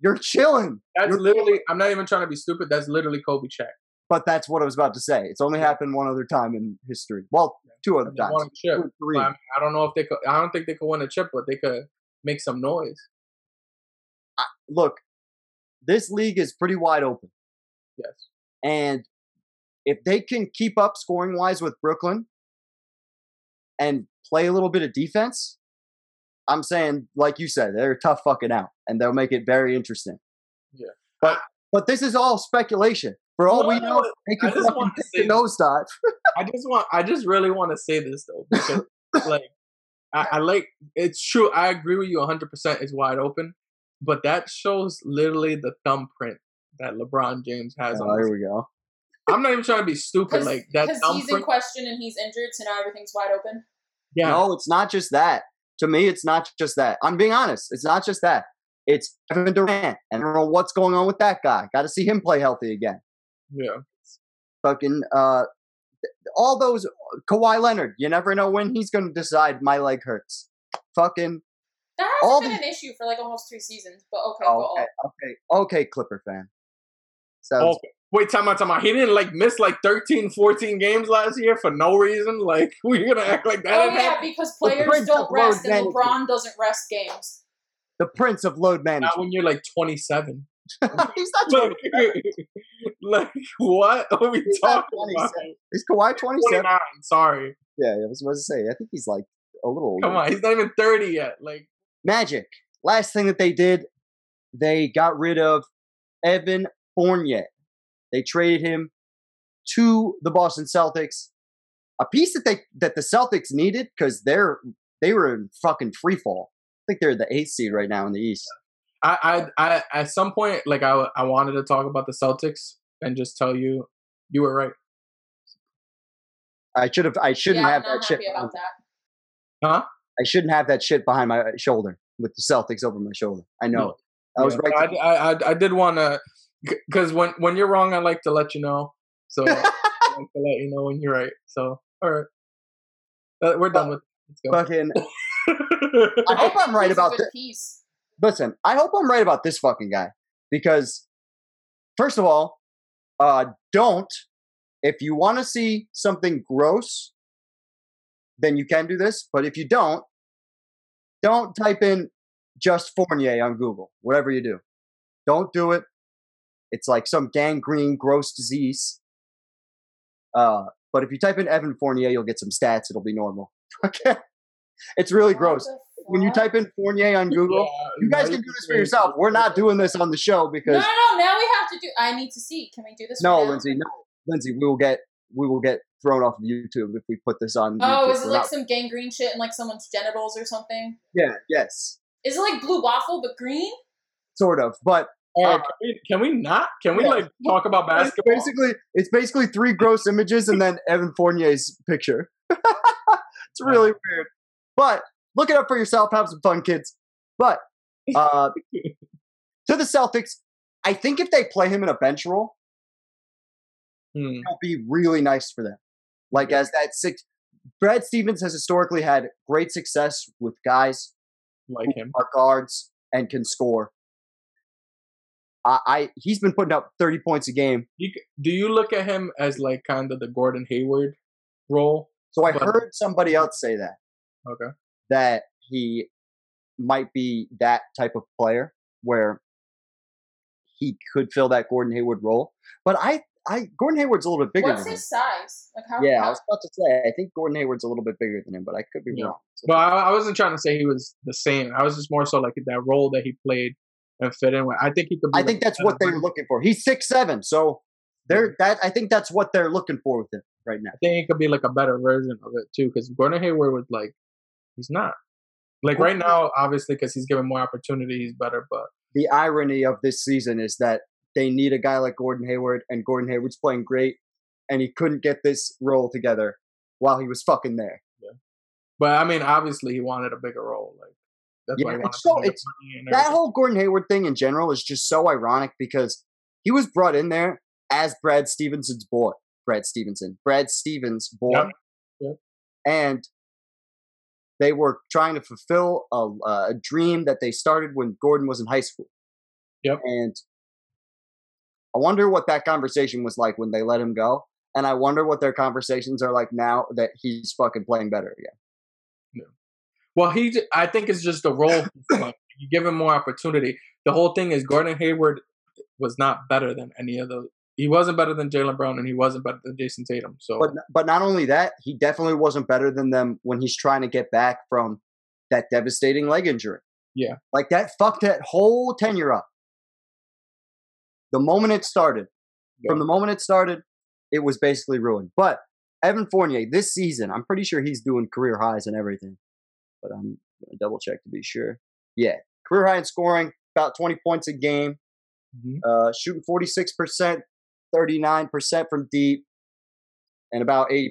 You're chilling. that's You're literally I'm not even trying to be stupid that's literally Kobe check But that's what I was about to say. It's only happened one other time in history. Well, two other times. won a chip. Two three. I, mean, I don't know if they could I don't think they could win a chip but they could make some noise Look, this league is pretty wide open. yes And if they can keep up scoring wise with Brooklyn and play a little bit of defense, I'm saying, like you said, they're tough fucking out and they'll make it very interesting. Yeah. But but this is all speculation. For all we know, they can I just fucking want to take say a nosedive. I just want I just really want to say this though because like I, I like it's true I agree with you 100 percent it's wide open but that shows literally the thumbprint that LeBron James has Oh, on here this. we go. I'm not even trying to be stupid like that because he's in question and he's injured, so now everything's wide open. yeah No, it's not just that. To me, it's not just that. I'm being honest. It's not just that. It's Kevin Durant. And I don't know what's going on with that guy. Got to see him play healthy again. yeah Fucking uh, all those Kawhi Leonard. You never know when he's going to decide my leg hurts. Fucking That All hasn't been these- an issue for like almost two seasons, but okay, oh, go okay, okay, okay, Clipper fan. So okay. wait time out time out he didn't like miss like 13 14 games last year for no reason like we're gonna act like that Oh yeah, happen? because players don't rest and LeBron doesn't rest games. The Prince of Load management. not when you're like 27 he's not like, 20. like what are we He's talking about 27. Is Kawhi 27? 29 sorry Yeah, I was about to say. I think he's like a little older. Come on, he's not even 30 yet. Like, Magic. Last thing that they did, they got rid of Evan Fournier. They traded him to the Boston Celtics. A piece that they that the Celtics needed because they're they were in fucking free fall. I think they're the eighth seed right now in the East. I, I, I, at some point, like, I, I wanted to talk about the Celtics and just tell you, you were right. I should have I shouldn't yeah, have I'm not that shit. happy about that. Huh? I shouldn't have that shit behind my shoulder with the Celtics over my shoulder. I know. No. it. I was right. I, I, I, I did want to, because when, when you're wrong, I like to let you know. So, I like to let you know when you're right. So, all right. Uh, we're done with Let's go. fucking I hope I'm right He's about this. piece. listen, I hope I'm right about this fucking guy because, first of all, uh, don't if you want to see something gross, then you can do this. But if you don't, don't type in just Fournier on Google. Whatever you do, don't do it. It's like some gangrene, gross disease. Uh, but if you type in Evan Fournier, you'll get some stats. It'll be normal. Okay, it's really gross. When you type in Fournier on Google, Yeah, you guys can do this for yourself. We're not doing this on the show No, because no, no. Now we have to do. I need to see. Can we do this? no, right? Lindsay, no, Lindsay, we will get we will get thrown off of YouTube if we put this on. Oh, YouTube. is it We're like not- some gangrene shit in like someone's genitals or something? yeah, yes. Is it like blue waffle but green? sort of. But Uh, can, we, can we not? Can we yeah. like talk about it's basketball? basically it's basically three gross images and then Evan Fournier's picture. it's really weird. But look it up for yourself. Have some fun, kids. But uh, to the Celtics, I think if they play him in a bench role, Hmm, it'll be really nice for them. Like as that six, Brad Stevens has historically had great success with guys like him. are guards and can score. I, I he's been putting up thirty points a game. You, do you look at him as like kind of the Gordon Hayward role? So I But- heard somebody else say that Okay. that he might be that type of player where he could fill that Gordon Hayward role. But I, I Gordon Hayward's a little bit bigger What's than him. his size? Like how? Yeah, I was about to say I think Gordon Hayward's a little bit bigger than him, but I could be Yeah. wrong. So- But I, I wasn't trying to say he was the same. I was just more so like that role that he played and fit in with. I think he could. Be I like think that's what they better were looking for. He's six seven, so they're that. I think that's what they're looking for with him right now. I think he could be like a better version of it too, because Gordon Hayward was like, he's not. Like right now, obviously, because he's given more opportunity, he's better. But The irony of this season is that they need a guy like Gordon Hayward, and Gordon Hayward's playing great, and he couldn't get this role together while he was fucking there. Yeah. but I mean, obviously, he wanted a bigger role. Like that's why he wanted it's so- it's- That whole Gordon Hayward thing in general is just so ironic because he was brought in there as Brad Stevenson's boy. Brad Stevenson, Brad Stevens' boy. Yep. and they were trying to fulfill a, a dream that they started when Gordon was in high school. Yep. And I wonder what that conversation was like when they let him go, and I wonder what their conversations are like now that he's fucking playing better again. Yeah. Well, he, I think it's just a role. you give him more opportunity. The whole thing is Gordon Hayward was not better than any of the. He wasn't better than Jaylen Brown, and he wasn't better than Jayson Tatum. So But but not only that, he definitely wasn't better than them when he's trying to get back from that devastating leg injury. Yeah. Like that fucked that whole tenure up. The moment it started, from the moment it started, it was basically ruined. But Evan Fournier, this season, I'm pretty sure he's doing career highs and everything. But I'm gonna double check to be sure. Yeah. Career high in scoring, about 20 points a game, Mhm. uh, shooting 46%, 39% from deep, and about 80%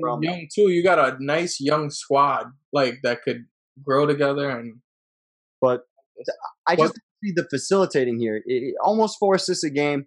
from young too. You got a nice young squad like that could grow together and. But I just see the facilitating here. It, almost four assists a game.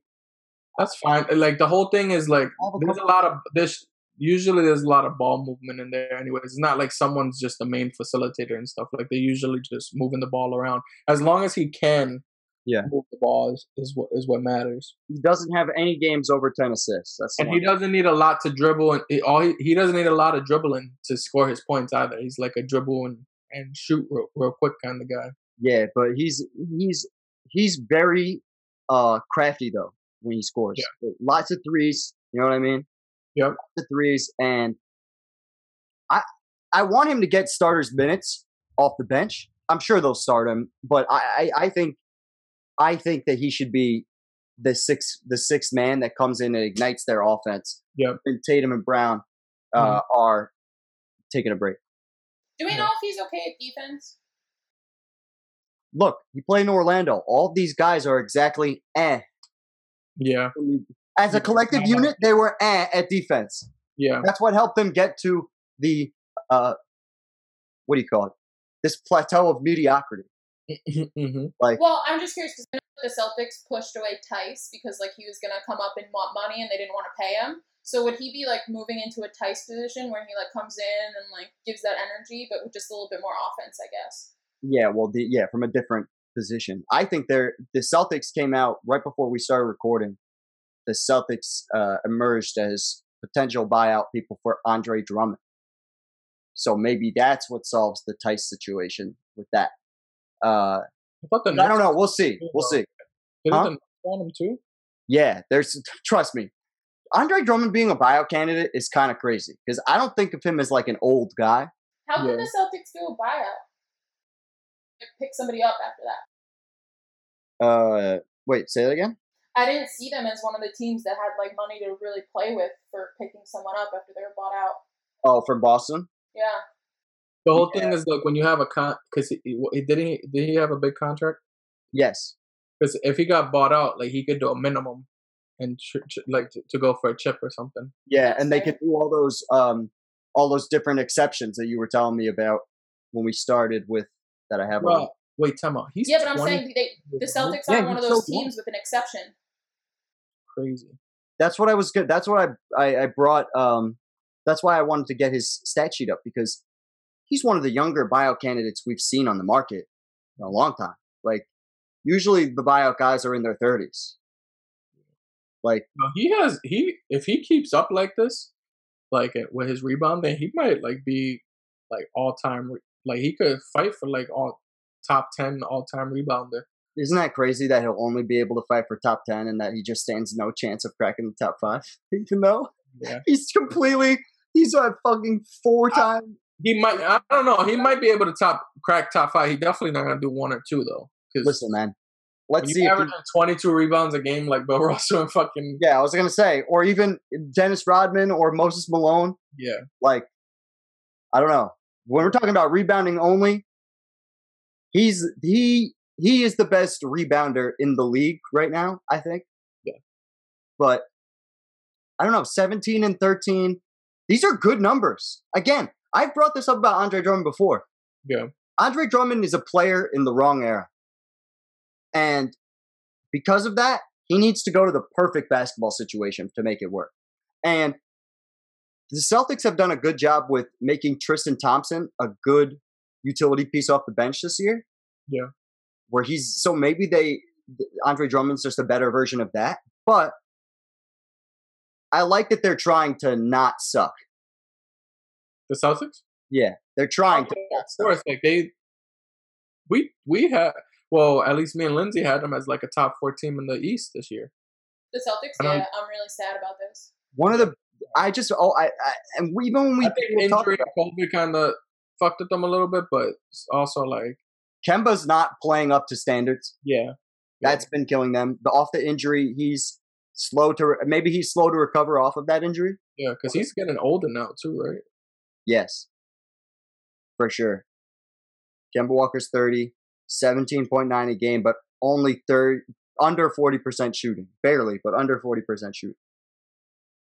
That's fine. Like the whole thing is like there's a lot of this. Usually, there's a lot of ball movement in there. Anyways, it's not like someone's just the main facilitator and stuff. Like they usually just moving the ball around. As long as he can, Yeah. move the ball is, is what is what matters. He doesn't have any games over ten assists. That's And one. he doesn't need a lot to dribble, and he, all he, he doesn't need a lot of dribbling to score his points either. He's like a dribble and, and shoot real, real quick kind of guy. yeah, but he's he's he's very uh crafty though when he scores. Yeah. Lots of threes. You know what I mean? Yep. Lots of threes, and I I want him to get starters minutes off the bench. I'm sure they'll start him, but I I, I think I think that he should be the six the sixth man that comes in and ignites their offense. Yep. And Tatum and Brown uh, are taking a break. Do we Yeah. know if he's okay at defense? Look, he played in Orlando. All these guys are exactly eh. Yeah, As a Yeah. collective unit, they were eh at defense. yeah, That's what helped them get to the uh, what do you call it? This plateau of mediocrity. hmm Like Well, I'm just curious because the Celtics pushed away Theis because like he was gonna come up and want money and they didn't want to pay him. So would he be like moving into a Theis position where he like comes in and like gives that energy, but with just a little bit more offense, I guess? Yeah, well, the, yeah, from a different position. I think they're the Celtics came out right before we started recording. The Celtics uh, emerged as potential buyout people for Andre Drummond. So maybe that's what solves the Theis situation with that. Uh, I thought I don't know. We'll see. We'll see. Didn't Huh? the Knicks want him too? Yeah, there's trust me. Andre Drummond being a buyout candidate is kind of crazy because I don't think of him as like an old guy. How Yeah. can the Celtics do a buyout? Like, Pick somebody up after that. Uh, wait, say that again. I didn't see them as one of the teams that had like money to really play with for picking someone up after they were bought out. Oh, from Boston. Yeah. The whole thing is like when you have a con because he, he didn't he, did he have a big contract? Yes. Because if he got bought out, like he could do a minimum and ch- ch- like to, to go for a chip or something. Yeah, and they could do all those um all those different exceptions that you were telling me about when we started with that I have. on. Well, wait, time out. He's Yeah, but I'm saying they, the Celtics Yeah, aren't one of those so young. teams with an exception. crazy. That's what I was good. That's what I, I I brought. Um, that's why I wanted to get his stat sheet up because he's one of the younger buyout candidates we've seen on the market in a long time. Like usually the buyout guys are in their thirties. Like he has he if he keeps up like this, like uh, with his rebound, then he might like be like all time. Like he could fight for like all top ten all time rebounder. Isn't that crazy that he'll only be able to fight for top 10 and that he just stands no chance of cracking the top five? Even though Yeah, he's completely, he's a fucking four time. He might. I don't know. He might be able to top crack top five. He definitely not gonna do one or two though. Listen, man, let's see. he, twenty two rebounds a game like Bill Russell and fucking yeah, I was going to say, or even Dennis Rodman or Moses Malone. yeah. Like, I don't know. When we're talking about rebounding only, he's, he, he is the best rebounder in the league right now, I think. Yeah. But I don't know, 17 and 13. These are good numbers. Again, I've brought this up about Andre Drummond before. Yeah. Andre Drummond is a player in the wrong era. And because of that, he needs to go to the perfect basketball situation to make it work. And the Celtics have done a good job with making Tristan Thompson a good utility piece off the bench this year. Yeah. Where he's so maybe they Andre Drummond's just a better version of that. But I like that they're trying to not suck. The Celtics. Yeah. They're trying to oh, Okay, of course, like they, we we had well, at least me and Lindsay had them as like a top four team in the East this year. The Celtics, I don't- yeah, I'm really sad about this. One of the I just oh I, I and we, even when we I think people talk injury about- COVID kind of fucked with them a little bit, but it's also like Kemba's not playing up to standards. yeah, That's been killing them. The off the injury, he's slow to re- maybe he's slow to recover off of that injury. yeah, because he's getting older now too, right? Yes, for sure. Kemba Walker's 30, 17.9 a game, but only third under 40% shooting, barely, but under 40% shooting.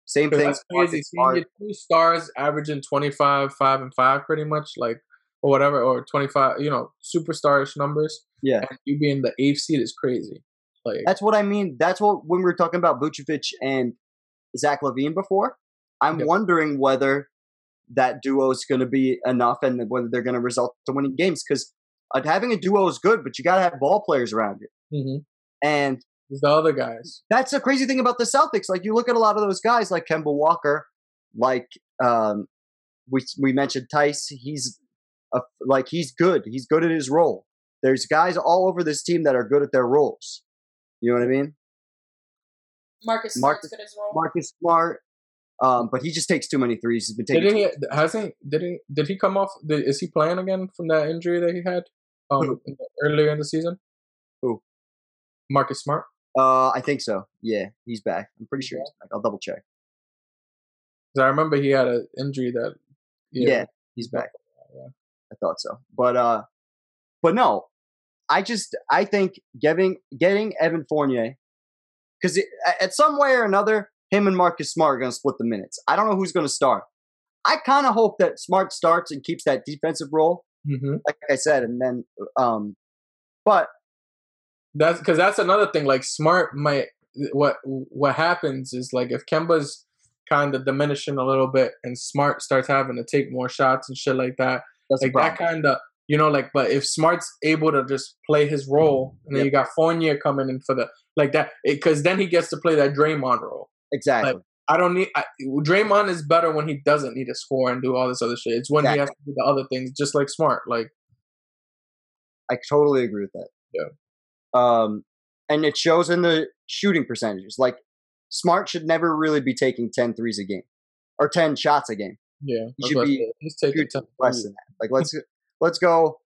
Same thing. That's crazy. Seeing your two stars averaging twenty five, five, and five, pretty much like or whatever, or twenty five, you know, superstarish numbers. Yeah. and you being the eighth seed is crazy. Like That's what I mean. That's what when we were talking about Vucevic and Zach LaVine before. I'm Yeah. wondering whether that duo is going to be enough and whether they're going to result to winning games because uh, having a duo is good, but you got to have ball players around you. mhm. And the other guys. that's the crazy thing about the Celtics. Like you look at a lot of those guys, like Kemba Walker, like um, we we mentioned Theis. He's a, like he's good. He's good at his role. There's guys all over this team that are good at their roles. You know what I mean? Marcus Marcus- Smart's good as well. Marcus Smart, um, but he just takes too many threes. He's been taking. Didn't he? Hasn't? Didn't? Did he come off? Did, is he playing again from that injury that he had um in the- earlier in the season? Who? Marcus Smart. Uh, I think so. Yeah, he's back. I'm pretty sure he's back. I'll double check. Cause I remember he had an injury that. Yeah, he's back. Yeah. I thought so. But uh, but no, I just I think getting getting Evan Fournier because at some way or another, him and Marcus Smart are going to split the minutes. I don't know who's going to start. I kind of hope that Smart starts and keeps that defensive role, hmm like I said, and then um, but That's because that's another thing. Like Smart might what what happens is like if Kemba's kind of diminishing a little bit and Smart starts having to take more shots and shit like that, that's like that kind of you know like but if Smart's able to just play his role and then Yep. you got Fournier coming in for the like that because then he gets to play that Draymond role. Exactly. I don't need I, Draymond is better when he doesn't need to score and do all this other shit. It's when he has to do the other things, just like Smart. Like I totally agree with that. Yeah. Um, and it shows in the shooting percentages. Like Smart should never really be taking 10 threes a game or 10 shots a game. yeah, He should be he's taking less than that. Like let's let's go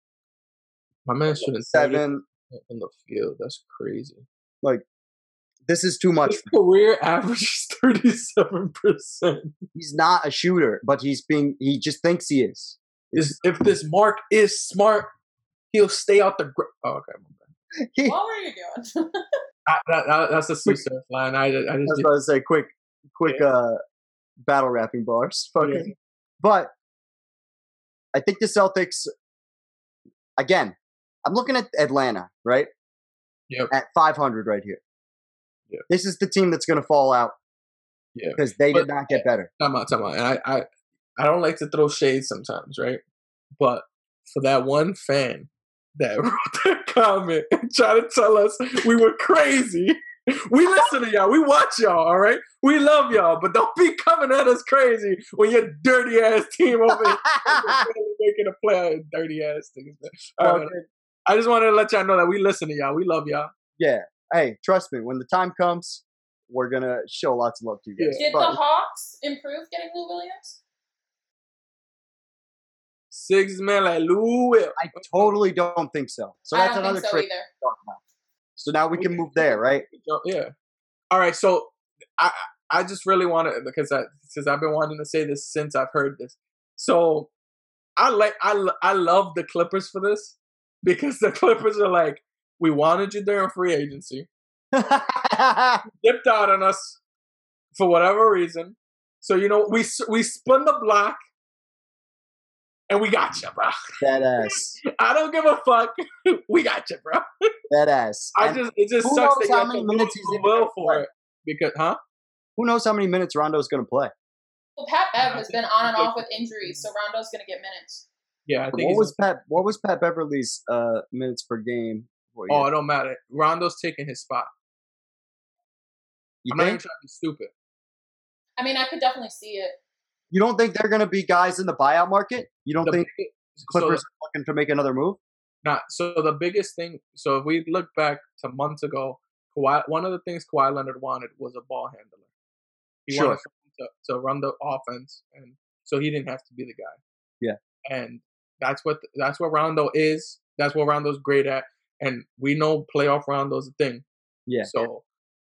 My man shouldn't seven in the field. That's crazy. This is too much. His career average is thirty seven percent. He's not a shooter, but he's being he just thinks he is. Is if this Mark is smart, he'll stay out the. Gr- oh, okay. He, What were you doing? I, that, that, that's a Sue Surf line. I, I just I was about to say quick, quick uh, battle rapping bars. Fucking. Yeah. But I think the Celtics, again, I'm looking at Atlanta, right? Yep. At 500 right here. Yep. This is the team that's going to fall out Yeah. because they But- did not get better. Time out, time out. And I, I, I don't like to throw shade sometimes, right? But for that one fan that wrote that comment and tried to tell us we were crazy, we listen to y'all. We watch y'all, all right? We love y'all, but don't be coming at us crazy when your dirty ass team over here making a play. Dirty ass things, man. All right, Fucking- I just wanted to let y'all know that we listen to y'all. We love y'all. yeah. Hey, trust me, when the time comes, we're going to show lots of love to you guys. Did But- the Hawks improve getting Lou Williams? Six man like Lou Will. I totally don't think so. So I that's don't another think so trick either. to talk about. So now we can move there, right? Oh, yeah. All right. So I I just really want to because I because I've been wanting to say this since I've heard this. So I like I I love the Clippers for this because the Clippers are like we wanted you during free agency, dipped out on us for whatever reason. So you know we we spun the block. And we got you, bro. that ass. I don't give a fuck. we got you, bro. That ass. I And just it just who sucks knows that how you have many to minutes he's the even will for play. it because, huh? who knows how many minutes Rondo's going to play? Well, Pat Bev has been on and off with injuries, so Rondo's going to get minutes. Yeah, I think. What he's- was Pat? What was Pat Beverley's uh, minutes per game? For oh, it don't matter. Rondo's taking his spot. you I'm not even trying to be stupid. I mean, I could definitely see it. You don't think they're going to be guys in the buyout market? You don't The think big- so, Clippers are looking to make another move? not, so the biggest thing. So if we look back to months ago, Kawhi, one of the things Kawhi Leonard wanted was a ball handler. He Sure. wanted someone to, to run the offense, and so he didn't have to be the guy. Yeah. and that's what that's what Rondo is. That's what Rondo's great at, and we know playoff Rondo's a thing. Yeah. So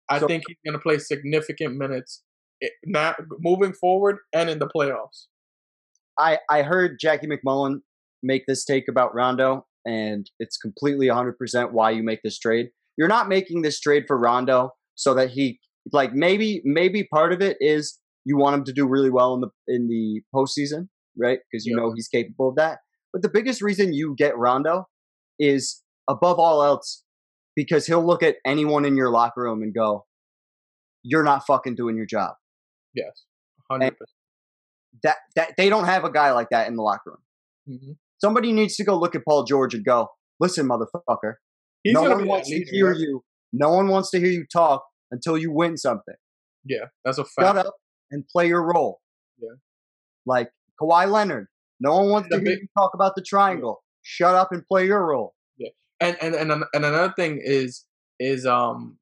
I So- think he's going to play significant minutes, eh, not moving forward and in the playoffs. I I heard Jackie MacMullan make this take about Rondo, and it's completely 100% why you make this trade. You're not making this trade for Rondo so that he like maybe maybe part of it is you want him to do really well in the in the postseason, right? Because you Yeah. know he's capable of that. But the biggest reason you get Rondo is above all else because he'll look at anyone in your locker room and go, "You're not fucking doing your job." Yes, hundred percent. That that they don't have a guy like that in the locker room. percent. Somebody needs to go look at Paul George and go, listen, motherfucker. He's no one wants to hear right? you. No one wants to hear you talk until you win something. Yeah, that's a fact. Shut up and play your role. Yeah. Like Kawhi Leonard. No one wants to hear big- you talk about the triangle. Shut up and play your role. And and and and another thing is is um,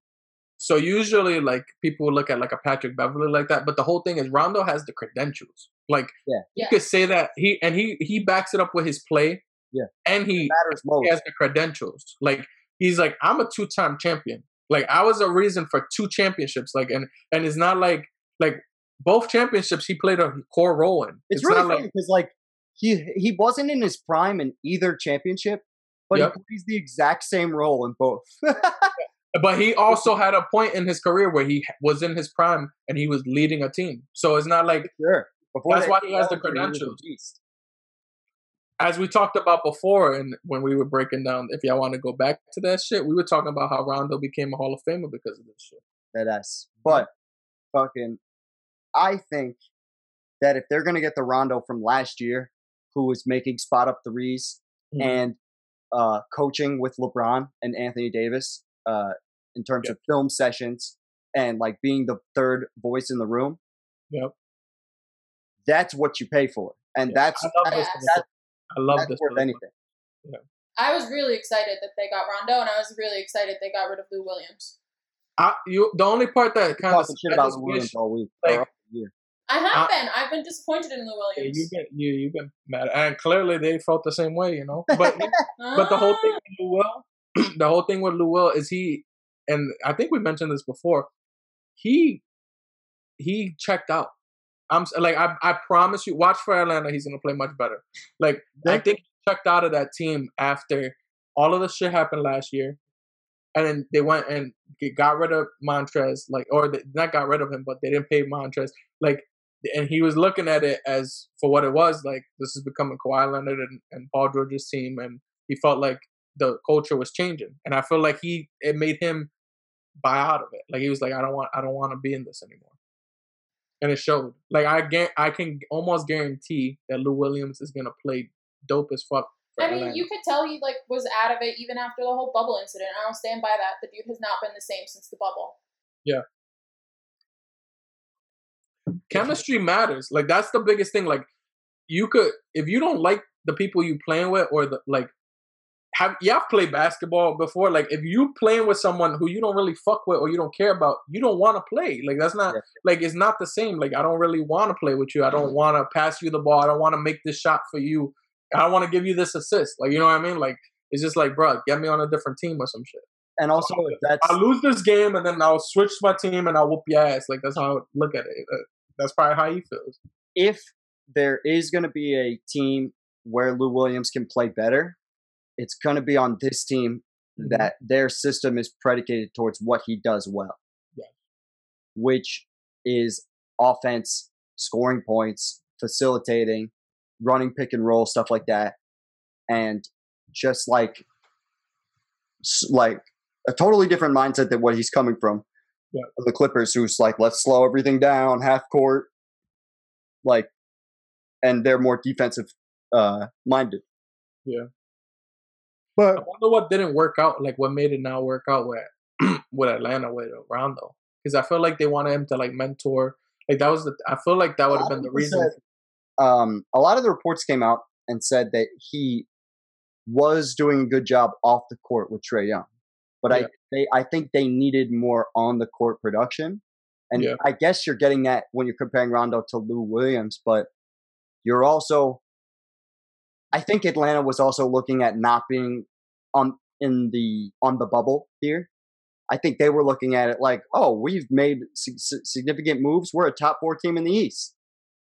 so usually like people look at like a Patrick Beverley like that, but the whole thing is Rondo has the credentials. Like Yeah. you Yeah. could say that he and he he backs it up with his play. Yeah. and he Matters most. he has the credentials. Like he's like, I'm a two time champion. Like I was a reason for two championships. Like and and it's not like like both championships he played a core role in. It's, really not funny like because like he he wasn't in his prime in either championship, but Yep. he plays the exact same role in both. but he also had a point in his career where he was in his prime and he was leading a team. So it's not like sure. Before That's why he has the he was a credentials. as we talked about before and when we were breaking down if y'all want to go back to that shit, we were talking about how Rondo became a Hall of Famer because of this shit. that S. But fucking, I think that if they're gonna get the Rondo from last year, who was making spot up threes Mhm. and uh, coaching with LeBron and Anthony Davis uh, in terms Yep. of film sessions and like being the third voice in the room, Yep. that's what you pay for, and Yeah. that's I love that's, this for that's, I love that's this. worth for the- anything. I was really excited that they got Rondo, and I was really excited they got rid of Lou Williams. I, you, the only part that kind of Talking shit about Lou Williams all week. like, all year. I have Uh, been. I've been disappointed in Lou Yeah, Williams. you've been you you've been mad, and clearly they felt the same way, you know. But but the whole thing Ah. with Lou Will, the whole thing with Lou Will is he, and I think we mentioned this before. He he checked out. I'm like I I promise you, watch for Atlanta. He's gonna play much better. Like I Think- he checked out of that team after all of the shit happened last year. and then they went and got rid of Montrez, like, or they, not got rid of him, but they didn't pay Montrez, like, and he was looking at it as for what it was, like, this is becoming Kawhi Leonard and, and Paul George's team, and he felt like the culture was changing, and I feel like he it made him buy out of it, like he was like, I don't want, I don't want to be in this anymore, and it showed. Like I, I can almost guarantee that Lou Williams is gonna play dope as fuck I mean, you could tell he like was out of it even after the whole bubble incident. I don't stand by that. The dude has not been the same since the bubble. Yeah. Chemistry matters. Like that's the biggest thing. Like you could if you don't like the people you playing with or the like have you have played basketball before? Like if you playing with someone who you don't really fuck with or you don't care about, you don't want to play. Like that's not yeah. like it's not the same. Like I don't really want to play with you. I don't mm-hmm. want to pass you the ball. I don't want to make this shot for you. I don't want to give you this assist. Like, you know what I mean? Like, it's just like, bro, get me on a different team or some shit. And also, that's I lose this game and then I'll switch my team and I'll whoop your ass. Like, that's how I would look at it. That's probably how he feels. If there is going to be a team where Lou Williams can play better, it's going to be on this team mm-hmm. that their system is predicated towards what he does well, yeah. which is offense, scoring points, facilitating, running pick and roll stuff like that, and just like like a totally different mindset than what he's coming from. Yeah. The Clippers, who's like, let's slow everything down, half court, like, and they're more defensive uh minded. Yeah. But I wonder what didn't work out, like what made it not work out with with Atlanta with Rondo, because I feel like they wanted him to like mentor. Like that was the. I feel like that would have been the reason um, a lot of the reports came out and said that he was doing a good job off the court with Trae Young, but yeah. I they, I think they needed more on the court production, and yeah. I guess you're getting that when you're comparing Rondo to Lou Williams, but you're also, I think Atlanta was also looking at not being on in the on the bubble here. I think they were looking at it like, oh, we've made significant moves. We're a top four team in the East.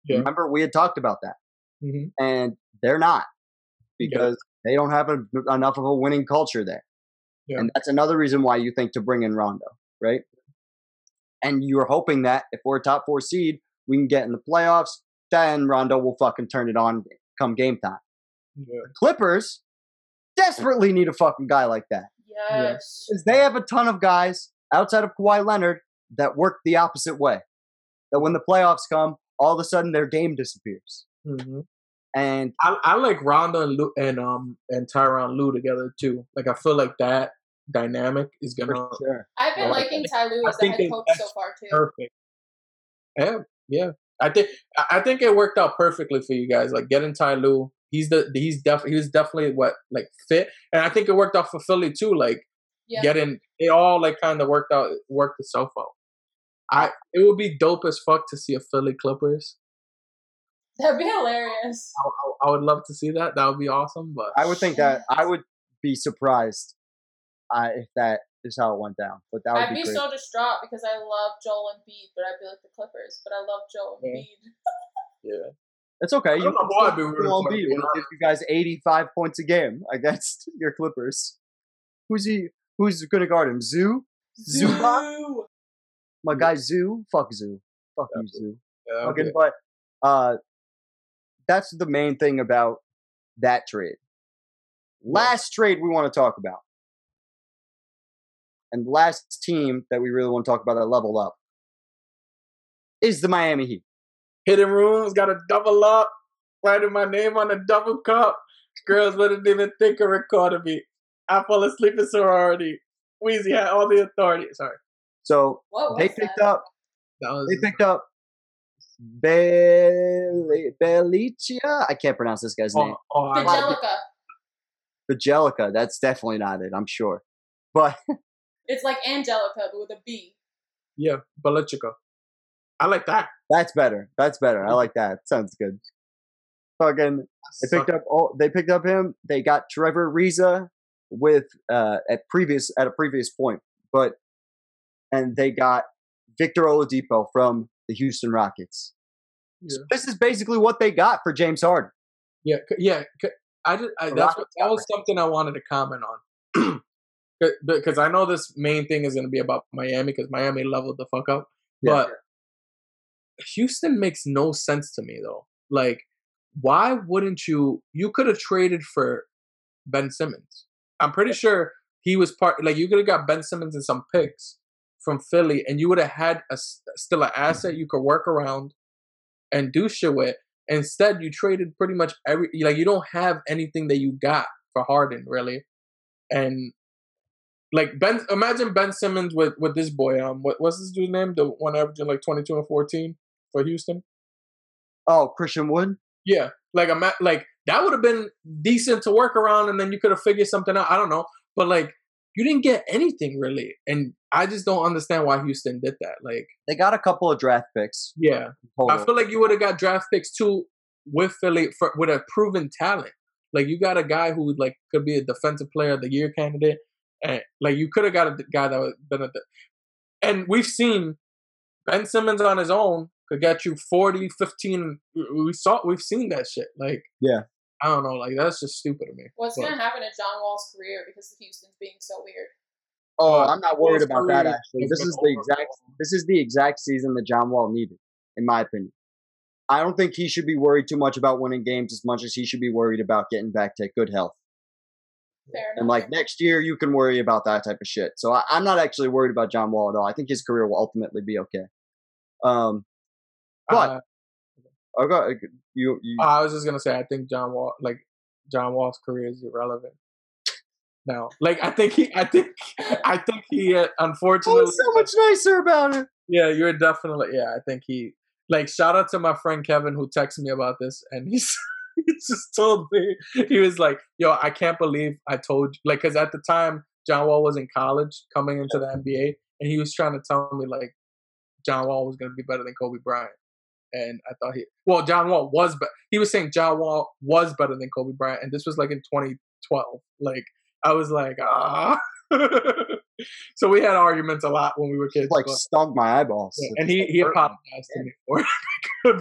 Yeah. Remember, we had talked about that. Mm-hmm. And they're not because yeah. they don't have a, enough of a winning culture there. Yeah. And that's another reason why you think to bring in Rondo, right? And you're hoping that if we're a top four seed, we can get in the playoffs, then Rondo will fucking turn it on come game time. Yeah. Clippers desperately need a fucking guy like that. Yes. Because they have a ton of guys outside of Kawhi Leonard that work the opposite way. That when the playoffs come, all of a sudden their game disappears. Mm-hmm. And I, I, like Rondo and Lou, and um and Tyronn Lue together too. Like I feel like that dynamic is gonna. Sure. I've been liking Ty Lue as a head coach so far too. Perfect. Yeah, yeah. I think I think it worked out perfectly for you guys. Like getting Ty Lue, he's the he's definitely he was definitely what like fit, and I think it worked out for Philly too. Like yeah. getting it all like kind of worked out worked itself out. I it would be dope as fuck to see a Philly Clippers. That'd be hilarious. I, I, I would love to see that. That would be awesome. But I would think that I would be surprised uh, if that is how it went down. But that would I'd be, be great. so distraught because I love Joel and Embiid, but I'd be like the Clippers. But I love Joel yeah. Embiid. yeah. It's okay. You can still Joel Embiid will give you guys eighty-five points a game against your Clippers. Who's he? Who's going to guard him? Zoo. Zoo. Zubac? my guy Zoo, fuck Zoo, fuck you Zoo. Yeah, okay. but uh, that's the main thing about that trade. Last trade we want to talk about, and the last team that we really want to talk about that leveled up is the Miami Heat. Hidden rooms got a double up, writing my name on a double cup. Girls wouldn't even think of recording me. I fell asleep in sorority. Weezy had all the authority. Sorry. So they picked that? up. Was, they picked up Be- Belicia. I can't pronounce this guy's oh, name. Oh, Bjelica. Bjelica. That's definitely not it. I'm sure, but it's like Angelica, but with a B. Yeah, Belichica. I like that. That's better. That's better. I like that. Sounds good. Fucking. They picked up. Oh, they picked up him. They got Trevor Ariza with uh at previous at a previous point, but and they got Victor Oladipo from the Houston Rockets. Yeah. So this is basically what they got for James Harden. Yeah, yeah. I, did, I that's what, that was something I wanted to comment on. because I know this main thing is going to be about Miami because Miami leveled the fuck up. Yeah. But Houston makes no sense to me though. Like, why wouldn't you? You could have traded for Ben Simmons. I'm pretty sure he was part. Like, you could have got Ben Simmons and some picks from Philly, and you would have had a still an asset you could work around and do shit with. Instead, you traded pretty much every. Like, you don't have anything that you got for Harden really, and like Ben, imagine Ben Simmons with with this boy. Um, what what's this dude's name? The one averaging like 22 and 14 for Houston. Oh, Christian Wood. Yeah, like I'm like that would have been decent to work around, and then you could have figured something out. I don't know, but like you didn't get anything really, and I just don't understand why Houston did that. Like, They got a couple of draft picks. yeah, I feel like you would have got draft picks too with Philly for, with a proven talent. Like you got a guy who like could be a defensive player of the year candidate, and like you could have got a guy that was been at the. And we've seen Ben Simmons on his own could get you 40, 15. We saw we've seen that shit. Like Yeah. I don't know. Like that's just stupid to me. What's But- going to happen to John Wall's career because the Houston's being so weird? Oh, I'm not worried about that. Actually, this is the exact this is the exact season that John Wall needed, in my opinion. I don't think he should be worried too much about winning games as much as he should be worried about getting back to good health. Fair. And like next year, you can worry about that type of shit. So I, I'm not actually worried about John Wall at all. I think his career will ultimately be okay. Um, But- Uh, I got you. you I was just gonna say I think John Wall like John Wall's career is irrelevant. now. Like I think he, I think, I think he, uh, unfortunately, oh, so much nicer about it. yeah, you're definitely, yeah, I think he, like, shout out to my friend Kevin who texted me about this, and he's, he just told me he was like, "Yo, I can't believe I told you," like, because at the time John Wall was in college coming into the NBA, and he was trying to tell me like John Wall was gonna be better than Kobe Bryant. And I thought he, well, John Wall was, but he was saying John Wall was better than Kobe Bryant, and this was like in 2012. Like I was like, ah. so we had arguments a lot when we were kids. Like but- stung my eyeballs. yeah, and he he apologized to me for it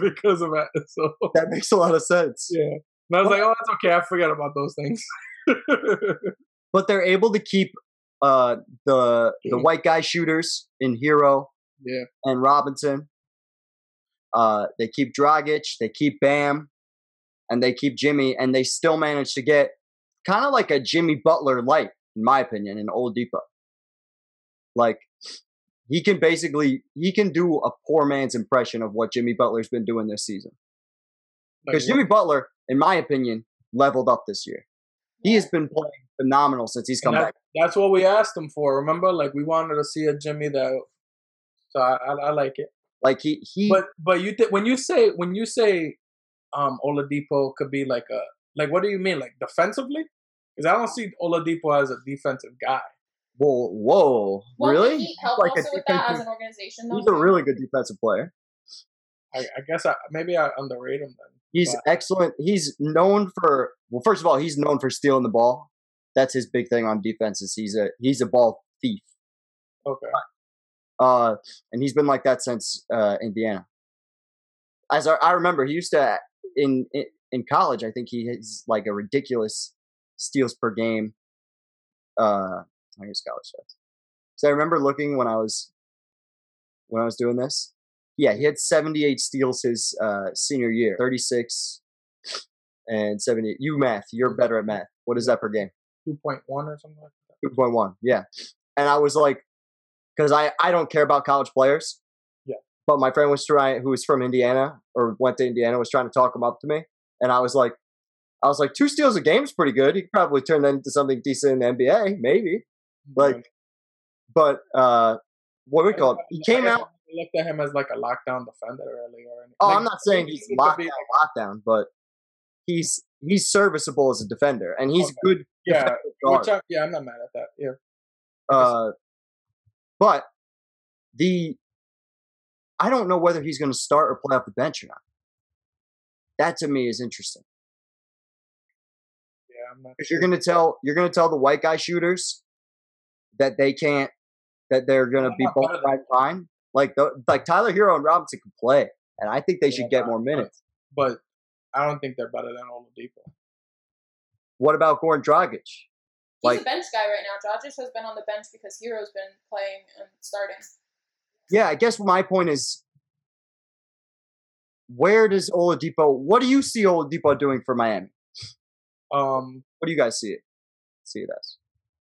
because of that. So That makes a lot of sense. yeah, and I was like, oh, that's okay. I forget about those things. But they're able to keep uh, the the white guy shooters in Herro yeah, and Robinson. Uh, they keep Dragic, they keep Bam, and they keep Jimmy, and they still manage to get kind of like a Jimmy Butler light, in my opinion, in Oladipo. Like he can basically he can do a poor man's impression of what Jimmy Butler's been doing this season. Because Jimmy Butler, in my opinion, leveled up this year. He has been playing phenomenal since he's come And back. that's what we asked him for. Remember, like we wanted to see a Jimmy that. So I, I, I like it. Like he he But but you th- when you say when you say um Oladipo could be like a like what do you mean like defensively? Because I don't see Oladipo as a defensive guy. Whoa whoa Well, really? Heat help Like a also with that as an organization. Though, He's a really good defensive player. I, I guess I, maybe I underrate him then. He's But- excellent. He's known for well, first of all, he's known for stealing the ball. That's his big thing on defenses. He's a he's a ball thief. Okay. Uh, and he's been like that since uh, Indiana. As I, I remember, he used to in, in in college. I think he has like a ridiculous steals per game. Uh, College. So I remember looking when I was when I was doing this. Yeah, he had 78 steals his uh, senior year, 36 and 70. You math, you're better at math. What is that per game? Two point one or something like that. 2.1. Yeah. And I was like, because I, I don't care about college players. Yeah. But my friend was trying, who was from Indiana or went to Indiana, was trying to talk him up to me. And I was like, I was like, two steals a game is pretty good. He could probably turn that into something decent in the NBA, maybe. Like, but uh, what we call it? He came out. looked at him as like a lockdown defender earlier. Oh, like, I'm not saying he's lockdown, be- lockdown, but he's he's serviceable as a defender, and he's Okay. good. Yeah, I, yeah, I'm not mad at that. Yeah, Uh, but the I don't know whether he's going to start or play off the bench or not. That to me is interesting yeah, I'm not. because you're going to tell you're going to tell the white guy shooters that they can't that they're going to be both right fine. Like the, like Tyler Herro and Robinson can play, and I think they should get more minutes. but I don't think they're better than Oladipo. What about Goran Dragic? He's Like- a bench guy right now. Dragic has been on the bench because Herro's been playing and starting. Yeah, I guess my point is, where does Oladipo? What do you see Oladipo doing for Miami? Um, What do you guys see it? See it as?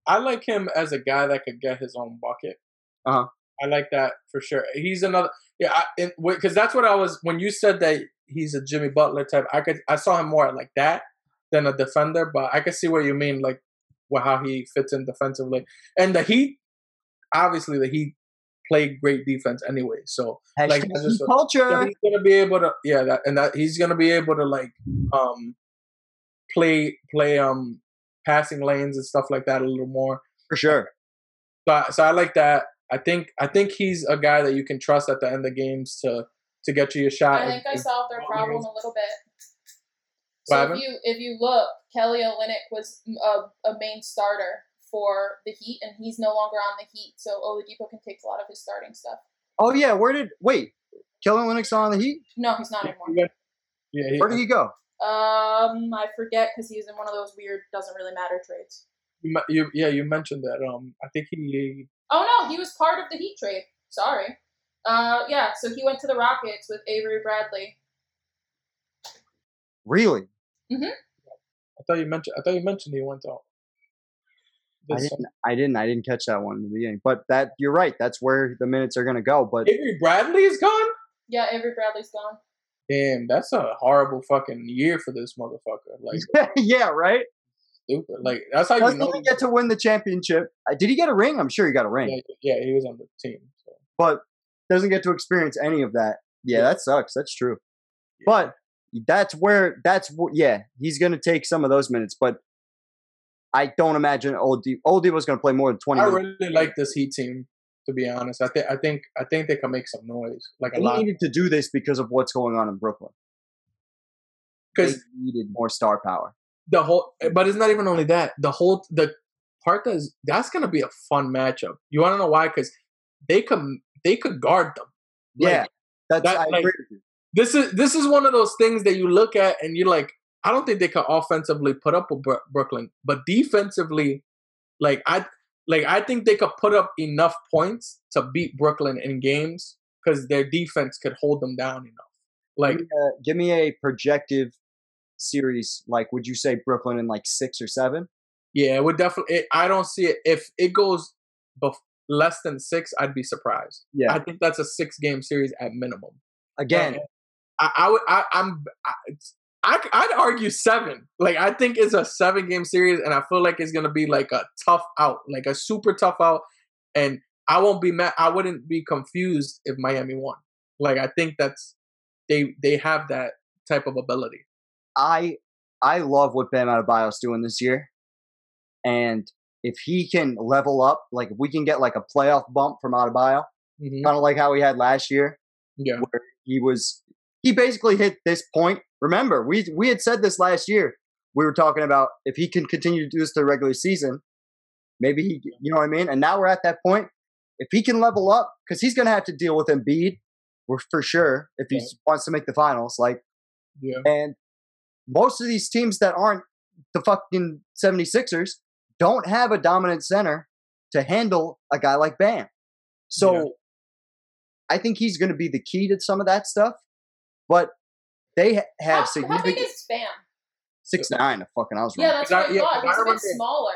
I like him as a guy that could get his own bucket. Uh-huh. I like that for sure. He's another yeah, because that's what I was when you said that he's a Jimmy Butler type. I could I saw him more like that than a defender, but I could see what you mean, like well, how he fits in defensively. And the Heat, obviously, the Heat play great defense anyway. So Like, Hashtag that's just a- culture. yeah, he's gonna be able to yeah that and that he's gonna be able to like um play play um passing lanes and stuff like that a little more. for sure. So I, so I like that. I think I think he's a guy that you can trust at the end of games to to get you your shot. I think I solved their problem here's- a little bit. So if you if you look, Kelly Olynyk was a, a main starter for the Heat, and he's no longer on the Heat. So Oladipo can take a lot of his starting stuff. Oh yeah, where did wait? Kelly Olynyk on the Heat? No, he's not anymore. yeah, he, Where did he go? Um, I forget because he's in one of those weird doesn't really matter trades. you, you yeah you mentioned that. Um, I think he Oh no, he was part of the Heat trade. Sorry. Uh, yeah. So he went to the Rockets with Avery Bradley. Really? Mm-hmm. I thought you mentioned I thought you mentioned he went out. I didn't. I didn't. I didn't catch that one in the beginning. But that you're right. That's where the minutes are going to go. But Avery Bradley is gone. Yeah, Avery Bradley's gone. Damn, that's a horrible fucking year for this motherfucker. Like yeah, right. stupid. Like that's how you Doesn't know. even get to win the championship. Uh, Did he get a ring? I'm sure he got a ring, yeah, yeah, he was on the team. So. but doesn't get to experience any of that. Yeah, Yeah. that sucks. That's true. But that's where that's wh- yeah. He's going to take some of those minutes, but I don't imagine Old D. Old going to play more than twenty. I minutes. really like this Heat team. To be honest, I think I think I think they can make some noise, like a lot. needed to do this because of what's going on in Brooklyn. They Because needed more star power. the whole, but it's not even only that. The whole the part that's that's gonna be a fun matchup. You want to know why? Because they can they could guard them. Like, yeah, that's that, I like- agree with you. this is this is one of those things that you look at and you're like, I don't think they can offensively put up with Bro- Brooklyn, but defensively, like I like I think they could put up enough points to beat Brooklyn in games because their defense could hold them down enough. Like give, me a, give me a projective series. Like, would you say Brooklyn in like six or seven? yeah, it would definitely. It, I don't see it if it goes bef- less than six. I'd be surprised. Yeah. I think that's a six game series at minimum. Again, um, I, I would. I, I'm. I, I'd argue seven. Like I think it's a seven game series, and I feel like it's gonna be like a tough out, like a super tough out. And I won't be mad. I wouldn't be confused if Miami won. Like I think that's they they have that type of ability. I I love what Bam Adebayo's doing this year, and if he can level up, like if we can get like a playoff bump from Adebayo, Mhm. kind of like how he had last year, Yeah, where he was he basically hit this point. Remember, we we had said this last year. We were talking about if he can continue to do this the regular season, maybe he, you know what I mean. And now we're at that point. If he can level up, because he's going to have to deal with Embiid, we're for sure. If he Yeah. wants to make the finals, like, yeah, and most of these teams that aren't the fucking 76ers don't have a dominant center to handle a guy like Bam. So Yeah. I think he's going to be the key to some of that stuff. But they ha- How, have how significant big is Bam? six nine. Fucking, I was wrong. Yeah, that's I- what I yeah, thought. I He's a bit remember- smaller.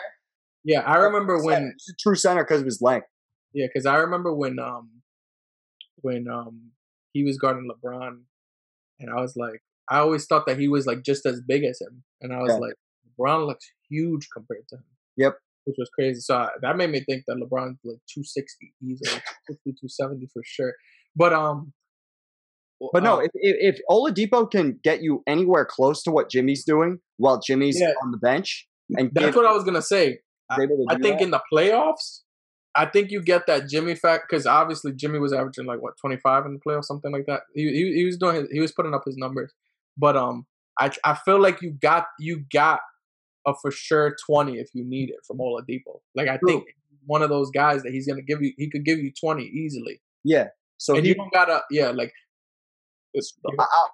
yeah. I remember when a true center because of his length. Yeah, because I remember when um when um he was guarding LeBron, and I was like, I always thought that he was like just as big as him, and I was Yeah. like, LeBron looks huge compared to him. Yep. Which was crazy. So I, that made me think that LeBron's like 260 easily, 260, 270 for sure. But um, But no, uh, if, if if Oladipo can get you anywhere close to what Jimmy's doing while Jimmy's Yeah. on the bench, and that's give- what I was gonna say. to I think that, in the playoffs, I think you get that Jimmy fact because obviously Jimmy was averaging like what twenty five in the playoffs, something like that. He, he he was doing his, he was putting up his numbers, but um, I I feel like you got you got a for sure twenty if you need it from Oladipo. Like I True. think one of those guys that he's gonna give you, he could give you twenty easily, yeah. So and he, you don't gotta yeah like. I, I,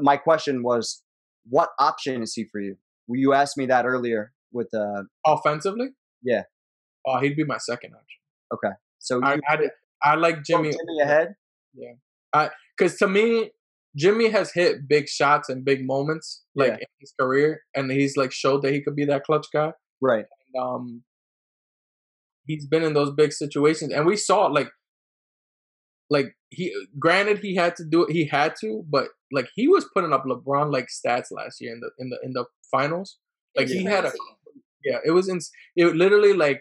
my question was, what option is he for you? You asked me that earlier with uh offensively, Yeah. Oh, he'd be my second option. Okay, so I you I, I like put Jimmy Jimmy ahead. Yeah, I because to me, Jimmy has hit big shots and big moments like Yeah. in his career, and he's like showed that he could be that clutch guy. Right. And, um he's been in those big situations and we saw like like he granted he had to do it he had to but like he was putting up lebron like stats last year in the in the in the finals. Like he had a yeah it was in it literally like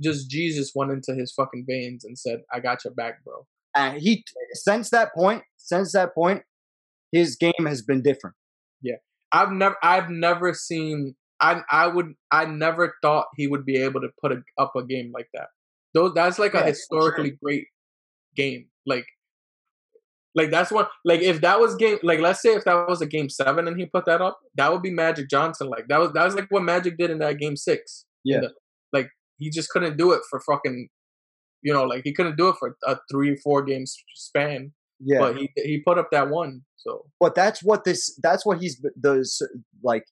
just jesus went into his fucking veins and said i got your back bro. And he since that point, since that point, his game has been different. Yeah. I've never i've never seen i i would i never thought he would be able to put a, up a game like that. Those that's like Yeah, a historically great game like like that's one like if that was game like let's say if that was a game seven and he put that up that would be magic johnson like that was that was like what magic did in that game six Yeah. the- like he just couldn't do it for fucking you know like he couldn't do it for a three four game span Yeah. but he he put up that one so but that's what this that's what he's the like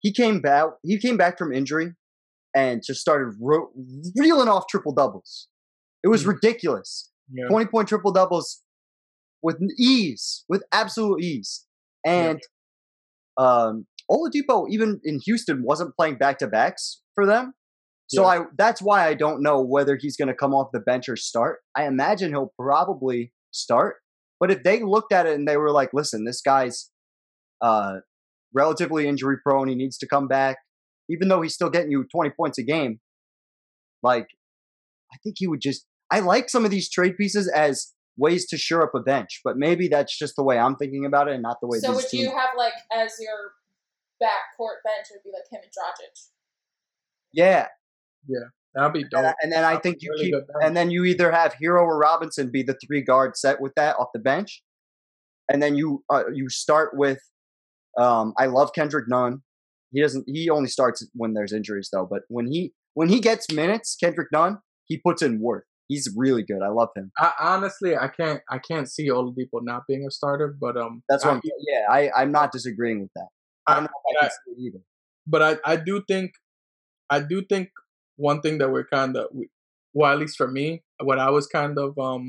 he came back he came back from injury and just started ro- reeling off triple doubles it was Mm. ridiculous yeah. 20 point triple doubles with ease with absolute ease. And um Oladipo even in Houston wasn't playing back to backs for them. So Yeah. I that's why I don't know whether he's going to come off the bench or start. I imagine he'll probably start. But if they looked at it and they were like, listen, this guy's uh, relatively injury prone, he needs to come back, even though he's still getting you 20 points a game, like, I think he would just. I like some of these trade pieces as ways to shore up a bench, but maybe that's just the way I'm thinking about it and not the way So these would teams. you have like as your backcourt bench would be like him and Dragic? yeah. Yeah. That'd be And, dope I- and then I That'd think you really keep. And then you either have Herro or Robinson be the three guard set with that off the bench, and then you uh, you start with. Um, I love Kendrick Nunn. He doesn't. He only starts when there's injuries though. But when he when he gets minutes, Kendrick Nunn, he puts in work. He's really good. I love him. I, honestly, I can't I can't see Oladipo not being a starter, but um, That's what. I, yeah, I I'm not disagreeing with that. I don't know if I I- can see it either. but I I do think I do think one thing that we're kind of well at least for me what I was kind of um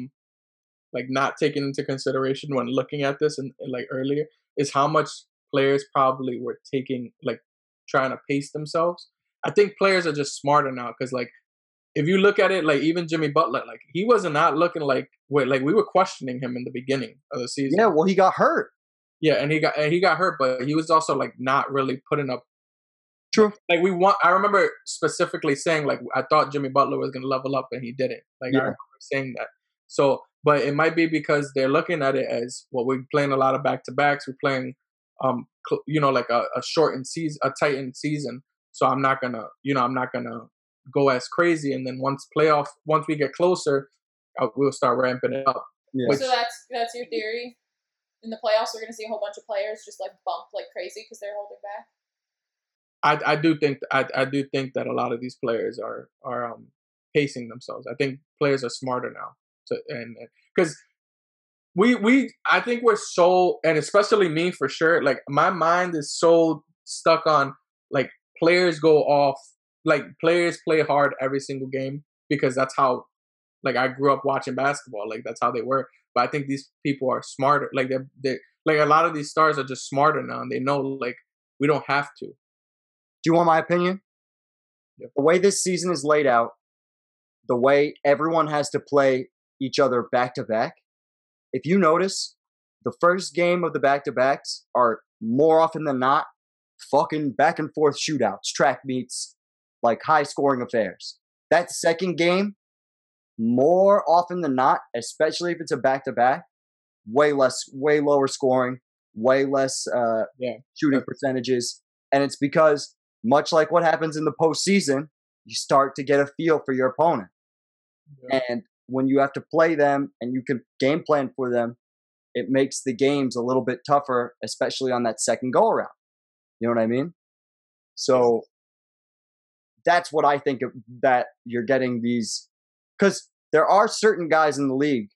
like not taking into consideration when looking at this and, and like earlier is how much players probably were taking like trying to pace themselves. I think players are just smarter now because like if you look at it like even Jimmy Butler like he wasn't not looking like wait like we were questioning him in the beginning of the season. Yeah, well, he got hurt. Yeah, and he got and he got hurt, but he was also like not really putting up. True. Like we want, I remember specifically saying like I thought Jimmy Butler was gonna level up, and he didn't. Like Yeah. I remember saying that. So, but it might be because they're looking at it as well. We're playing a lot of back to backs. We're playing, um, cl- you know, like a, a shortened season, a tightened season. So I'm not gonna, you know, I'm not gonna go as crazy. And then once playoff, once we get closer, uh, we'll start ramping it up. Yeah. Which- So that's that's your theory. In the playoffs, we're gonna see a whole bunch of players just like bump like crazy because they're holding back. I I do think I I do think that a lot of these players are are um pacing themselves. I think players are smarter now to and because we we I think we're so and especially me for sure. Like my mind is so stuck on like players go off like players play hard every single game because that's how like I grew up watching basketball. Like that's how they were. But I think these people are smarter. Like they're they like a lot of these stars are just smarter now and they know like we don't have to. Do you want my opinion? Yep. The way this season is laid out, the way everyone has to play each other back to back, if you notice, the first game of the back to backs are more often than not fucking back and forth shootouts, track meets, like high scoring affairs. That second game, more often than not, especially if it's a back to back, way less, way lower scoring, way less uh, Yeah. shooting percentages. And it's because, much like what happens in the postseason, you start to get a feel for your opponent. And when you have to play them and you can game plan for them, it makes the games a little bit tougher, especially on that second go around. You know what I mean? So that's what I think of that you're getting these because there are certain guys in the league,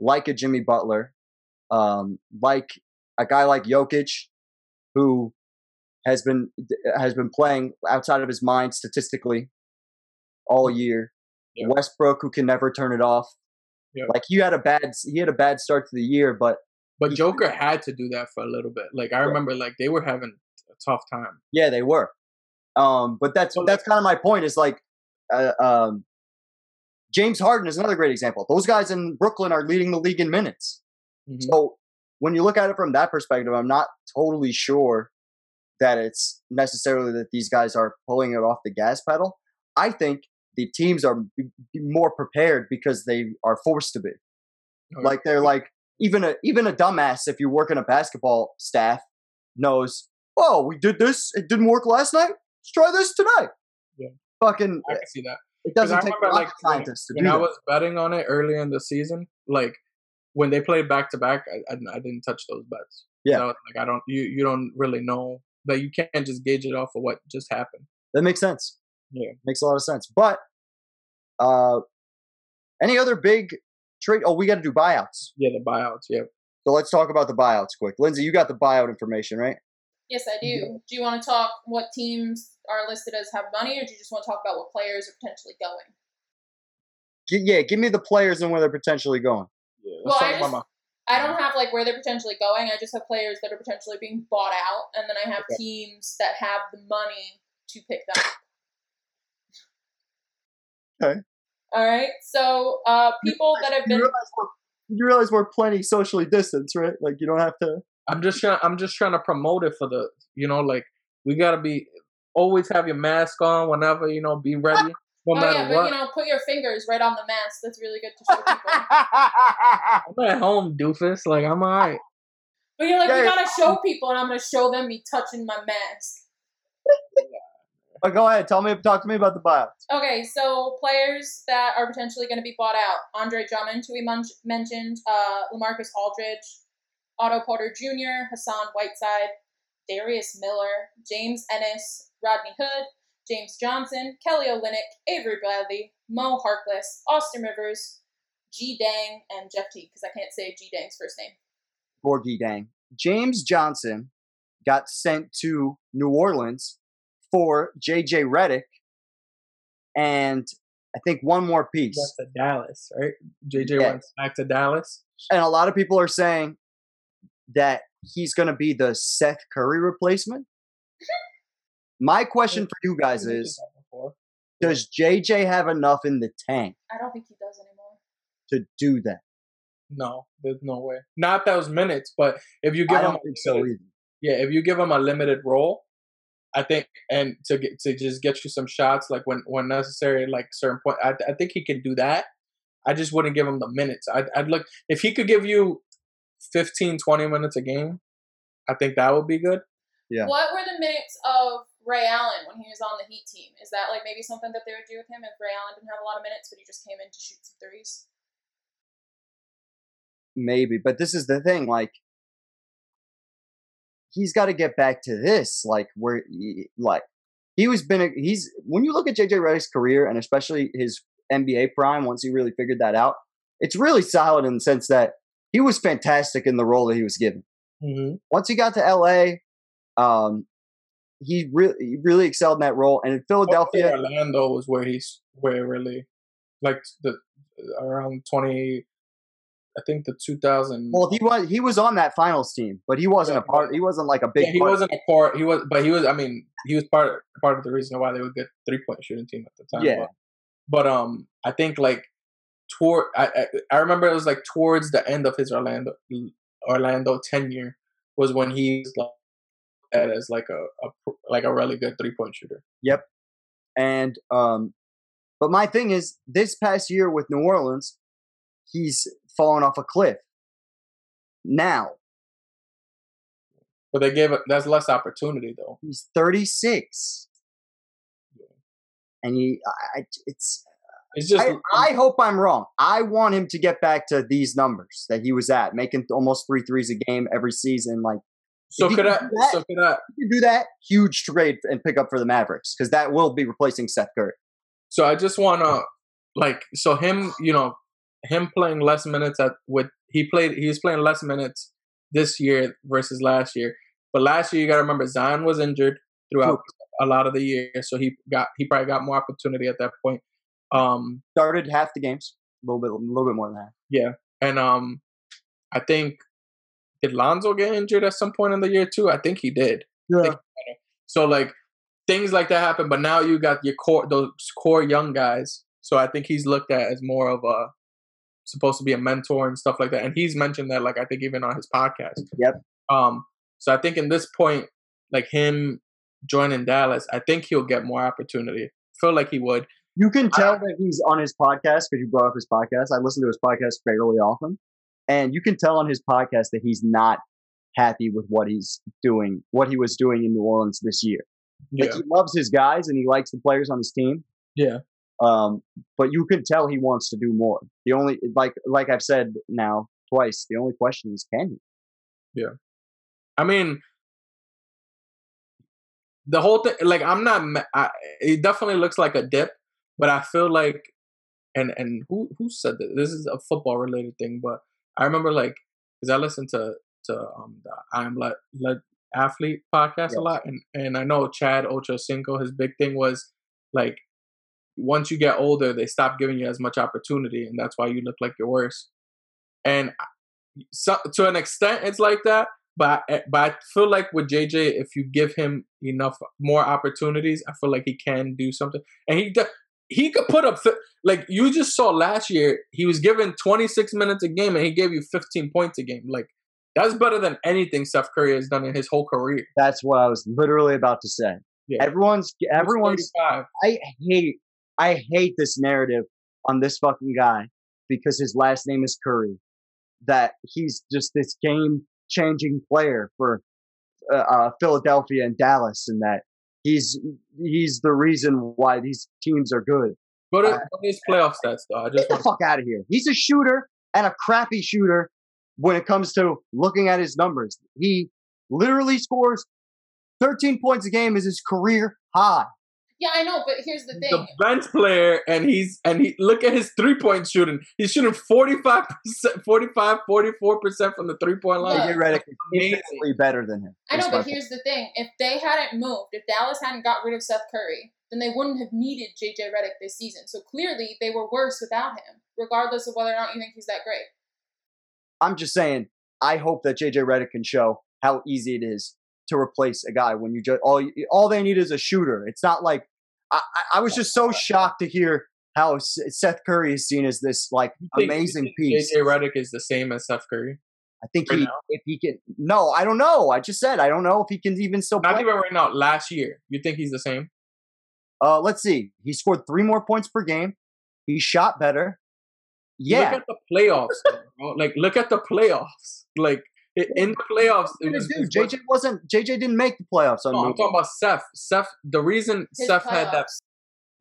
like a Jimmy Butler, um, like a guy like Jokic, who has been has been playing outside of his mind statistically, all year. Yeah. Westbrook, who can never turn it off. Yeah. Like he had a bad he had a bad start to the year, but But Joker had to do that for a little bit. Like I remember, like they were having a tough time. yeah, they were. Um, but that's that's kind of my point. Is like, uh, um, James Harden is another great example. Those guys in Brooklyn are leading the league in minutes. Mhm. So when you look at it from that perspective, I'm not totally sure that it's necessarily that these guys are pulling it off the gas pedal. I think the teams are b- b- more prepared because they are forced to be. Okay. Like they're like even a even a dumbass if you work in a basketball staff knows. Oh, we did this. It didn't work last night. Let's try this tonight. Yeah. Fucking. I can see that. It doesn't take remember, rocket like, scientists to do I that. was betting on it early in the season, like when they played back to back, I didn't touch those bets. Yeah. So, like I don't you you don't really know that you can't just gauge it off of what just happened. That makes sense. Yeah. Makes a lot of sense. But uh any other big trade oh we gotta do buyouts. Yeah, the buyouts. Yeah. So let's talk about the buyouts quick. Lindsay, you got the buyout information, right? Yes, I do. Do you want to talk what teams are listed as have money, or do you just want to talk about what players are potentially going? G- yeah, give me the players and where they're potentially going. Yeah. Well, I just- about I don't have like where they're potentially going. I just have players that are potentially being bought out, and then I have Okay. teams that have the money to pick them up. Okay. All right. So uh, people that have You been realize, you realize we're plenty socially distanced, right? Like you don't have to I'm just trying. I'm just trying to promote it for the. You know, like we gotta be always have your mask on whenever you know. Be ready, no oh matter yeah, but what. you know, put your fingers right on the mask. That's really good to show people. I'm at home, doofus. Like I'm alright. But you're like, Yeah, we gotta show people, and I'm gonna show them me touching my mask. but go ahead, tell me talk to me about the buyouts. Okay, so players that are potentially going to be bought out: Andre Drummond, who we mun- mentioned, uh, LaMarcus Aldridge, Otto Porter Jr., Hassan Whiteside, Darius Miller, James Ennis, Rodney Hood, James Johnson, Kelly Olynyk, Avery Bradley, Mo Harkless, Austin Rivers, G Dang, and Jeff T. Because I can't say G Dang's first name. Borgie Dang. James Johnson got sent to New Orleans for JJ Redick and I think one more piece. Went to Dallas, right? JJ Yeah. went back to Dallas. And a lot of people are saying that he's going to be the Seth Curry replacement. My question for you guys is. Does JJ have enough in the tank I don't think he does anymore. to do that? No, there's no way. Not those minutes, but if you give I him, don't a think so limited- either. yeah, if you give him a limited role, I think, and to get to just get you some shots, like when when necessary, like certain point, I, I think he can do that. I just wouldn't give him the minutes. I'd, I'd look if he could give you 15, 20 minutes a game. I think that would be good. Yeah. What were the minutes of Ray Allen when he was on the Heat team? Is that like maybe something that they would do with him if Ray Allen didn't have a lot of minutes, but he just came in to shoot some threes? Maybe, but this is the thing. Like, he's got to get back to this. Like, where, he- like, he was been. A, he's when you look at JJ Redick's career and especially his NBA prime, once he really figured that out, it's really solid in the sense that he was fantastic in the role that he was given. Mm-hmm. Once he got to LA, um, he really he really excelled in that role. And in Philadelphia, Orlando was where he's where really like the around twenty. I think the two thousand. well, he was he was on that finals team, but he wasn't a part. He wasn't like a big. Yeah, he part- wasn't a part. He was, but he was. I mean, he was part part of the reason why they were a good three point shooting team at the time. Yeah. But, but um, I think like toward I, I I remember it was like towards the end of his Orlando Orlando tenure was when he was like as like a, a like a really good three point shooter. Yep. And um, but my thing is, this past year with New Orleans, he's fallen off a cliff. Now But they gave it that's less opportunity though. he's 36, Yeah. and he, I- it's. It's just I, I hope I'm wrong. I want him to get back to these numbers that he was at, making almost three threes a game every season. Like so could I that- so could I you do that, huge trade and pick up for the Mavericks because that will be replacing Seth Curry. So I just want to like so him, you know, him playing less minutes at with he played he was playing less minutes this year versus last year. But last year you got to remember Zion was injured throughout a lot of the year, so he got he probably got more opportunity at that point. Um, Started half the games, a little bit, a little bit more than half. yeah, and um, I think did Lonzo get injured at some point in the year too? I think he did. Yeah. So like things like that happen, but now you got your core those core young guys. So I think he's looked at as more of a supposed to be a mentor and stuff like that. And he's mentioned that like I think even on his podcast. Yep. Um so I think in this point, like him joining Dallas, I think he'll get more opportunity. feel like he would. You can tell that he's on his podcast because you brought up his podcast. I listen to his podcast fairly often, and you can tell on his podcast that he's not happy with what he's doing, what he was doing in New Orleans this year. Yeah. Like he loves his guys and he likes the players on his team. Yeah. Um, but you can tell he wants to do more. The only like like I've said now twice, the only question is can he? Yeah. I mean, the whole thing. Like, I'm not. I, it definitely looks like a dip, but I feel like, and and who who said that? This is a football related thing, but I remember like because I listened to to um the I'm let let athlete podcast Yes. a lot, and and I know Chad Ochocinco. His big thing was like once you get older, they stop giving you as much opportunity, and that's why you look like you're worse. And so, to an extent, it's like that. But I, but I feel like with JJ, if you give him enough more opportunities, I feel like he can do something. And he he could put up fi- like you just saw last year. He was given 26 minutes a game, and he gave you 15 points a game. Like that's better than anything Steph Curry has done in his whole career. That's what I was literally about to say. Yeah. Everyone's everyone's I hate I hate this narrative on this fucking guy because his last name is Curry. That he's just this game changing player for uh, uh, Philadelphia and Dallas, and that he's he's the reason why these teams are good. Go to, Uh, his playoff stats though. I Get the fuck out of here. He's a shooter and a crappy shooter when it comes to looking at his numbers. He literally scores 13 points a game is his career high. Yeah, I know, but here's the thing: the thing. bench player and he's and he look at his three point shooting. He's shooting 45 45 44% from the three point line. JJ Redick is better than him. I know, but here's the thing. If they hadn't moved, if Dallas hadn't got rid of Seth Curry, then they wouldn't have needed JJ Redick this season. So clearly they were worse without him, regardless of whether or not you think he's that great. I'm just saying, I hope that JJ Redick can show how easy it is to replace a guy when you just all all they need is a shooter. It's not like I, I- was just so shocked to hear how Seth Curry is seen as this like think- amazing piece. JJ Redick is the same as Seth Curry. I think right he now? if he can no, I don't know. I just said I don't know if he can even still Not play. even right now, last year. You think he's the same? Uh, let's see. He scored three more points per game. He shot better. Yeah. Look at the playoffs. bro. Like look at the playoffs. Like in the playoffs, it was, dude, it was- JJ wasn't. JJ didn't make the playoffs. No, I'm talking about Seth. Seth. The reason His Seth had that playoffs.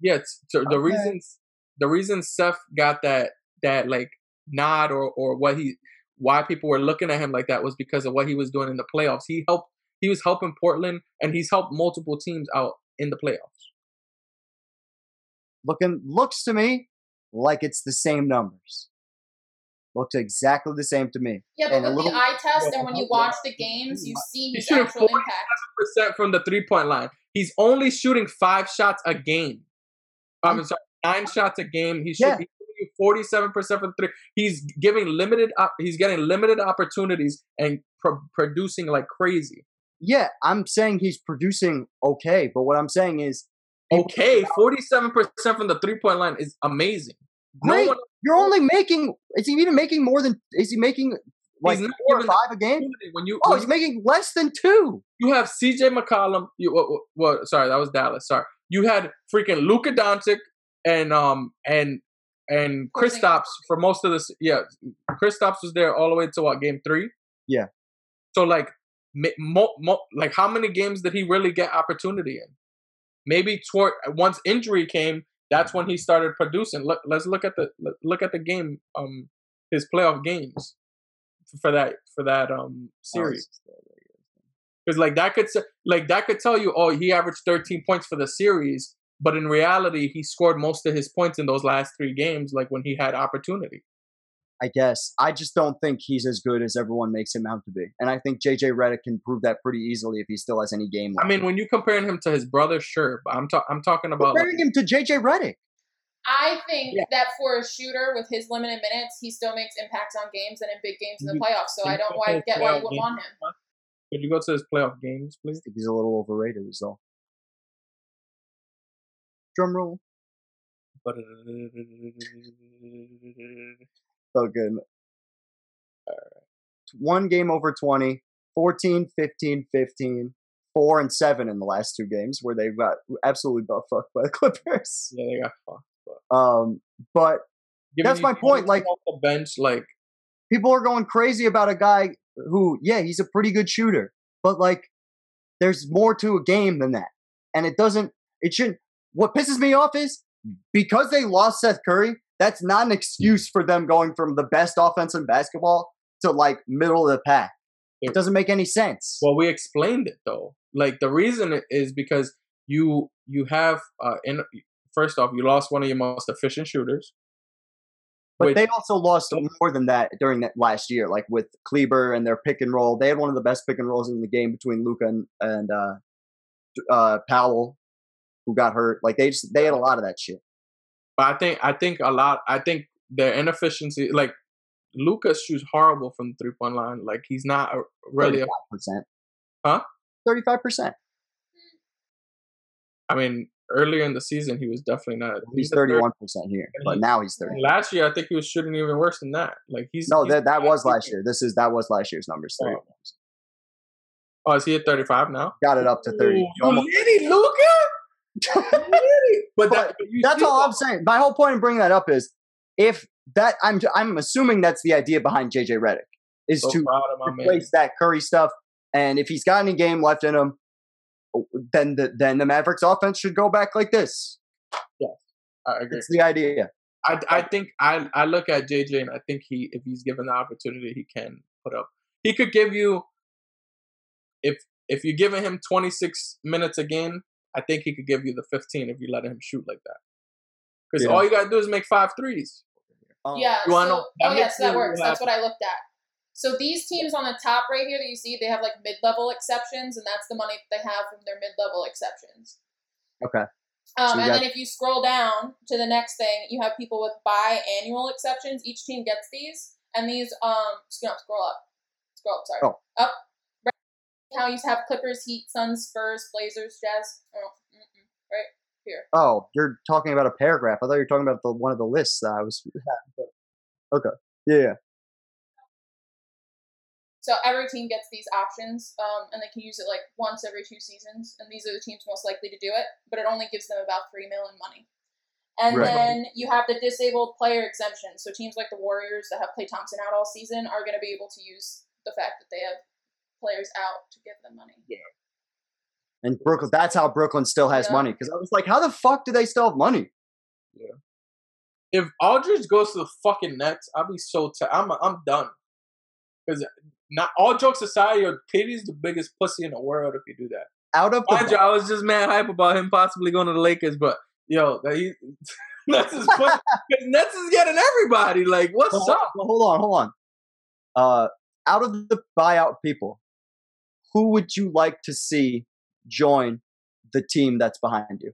Yeah, it's, so the Okay. reasons the reason Seth got that that like nod or or what he why people were looking at him like that was because of what he was doing in the playoffs. He helped he was helping Portland and he's helped multiple teams out in the playoffs. looking looks to me like it's the same numbers. Looks exactly the same to me. Yeah, but And a with little- the eye test and when you watch the games, you see He's his shooting actual 47% impact. from the three point line. He's only shooting five shots a game. I'm mm. sorry, nine shots a game. He's Yeah. shooting forty-seven percent from three. He's giving limited. Op- he's getting limited opportunities and pro- producing like crazy. Yeah, I'm saying he's producing okay, but what I'm saying is Okay, forty-seven percent from the three-point line is amazing. great. No one You're only making. Is he even making more than? Is he making like not four or five a game? when you Oh, when he's making less than two. you have C.J. McCollum. You what, what? Sorry, that was Dallas. Sorry, you had freaking Luka Doncic and um and and Kristaps for most of this. Yeah, Kristaps was there all the way to what game three. Yeah. So like, mo, mo, like how many games did he really get opportunity in? Maybe toward once injury came, that's when he started producing. Look, let's look at the look at the game. Um, his playoff games for that for that um series because like that could like that could tell you oh he averaged 13 points for the series but in reality he scored most of his points in those last three games like when he had opportunity I guess I just don't think he's as good as everyone makes him out to be, and I think JJ Redick can prove that pretty easily if he still has any game. i mean when you're comparing him to his brother sure but i'm, ta- I'm talking about like, comparing him to JJ Redick. I think Yeah. that for a shooter with his limited minutes, he still makes impacts on games and in big games in the playoffs. So I don't why, get why you playoff wouldn't want him. Could you go to his playoff games, I please? think he's a little overrated as well. Drum roll. Good. One game over 20, 14, 15, 15, 4 and 7 in the last two games where they got absolutely butt fucked by the Clippers. Yeah, they got fucked. Um, but That's my point, like- off the bench, like people are going crazy about a guy who, yeah, he's a pretty good shooter, but like there's more to a game than that. And it doesn't, it shouldn't, what pisses me off is because they lost Seth Curry, that's not an excuse for them going from the best offense in basketball to like middle of the pack. It doesn't make any sense. Well, we explained it though. Like the reason is because you you have uh in first off you lost one of your most efficient shooters. But which- they also lost more than that during that last year, like with Kleber and their pick and roll. They had one of the best pick and rolls in the game between Luka and, and uh, uh, Powell, who got hurt. Like they just they had a lot of that shit. But I think I think a lot. I think their inefficiency, like Luka's shoots horrible from the three point line. Like he's not a, really. A, percent. Huh? Thirty five percent. I mean, earlier in the season he was definitely not. He's thirty one percent here, but now he's thirty. Last year I think he was shooting even worse than that. Like he's No, he's- that that was last year. This is that was last year's numbers. 30. Oh, is he at thirty five now? Got it up to thirty. Ooh, you litty, Luka. But, that, but That's all I'm saying. My whole point in bringing that up is if that I'm I'm assuming that's the idea behind JJ Redick is So to my man. replace that Curry stuff. And if he's got any game left in him, then the then the Mavericks offense should go back like this. Yes, I agree. It's the idea. I, I think I I look at JJ and I think he if he's given the opportunity he can put up. He could give you if if you're giving him 26 minutes a game, I think he could give you the 15 if you let him shoot like that. Because Yeah. all you gotta do is make five threes. Um, Yeah. You wanna so, know- oh, makes yes, that works. That's what I looked at. So these teams on the top right here that you see, they have like mid-level exceptions, and that's the money that they have from their mid-level exceptions. Okay. Um, So and got- then if you scroll down to the next thing, you have people with biannual exceptions. Each team gets these, and these um, no, scroll up, scroll up. Sorry, Oh. up. How you have Clippers, Heat, Suns, Spurs, Blazers, Jazz. Oh, right here. Oh, you're talking about a paragraph. I thought you were talking about the one of the lists that I was. Okay. Yeah. So every team gets these options, um, and they can use it like once every two seasons. And these are the teams most likely to do it, but it only gives them about three million money. And Right. then you have the disabled player exemption. So teams like the Warriors that have Klay Thompson out all season are going to be able to use the fact that they have players out to give them money. Yeah. And Brooklyn. That's how Brooklyn still has Yeah. money. Because I was like, how the fuck do they still have money? Yeah. If Aldridge goes to the fucking Nets, I'll be so t- I'm I'm done. Because not all jokes aside, yo, KD's the biggest pussy in the world if you do that. Out of the Mind you, I was just mad hype about him possibly going to the Lakers, but yo, that he Nets is pussy. 'Cause Nets is getting everybody. Like, what's Well, up? well, hold on, hold on. Uh, out of the buyout people, who would you like to see join the team that's behind you?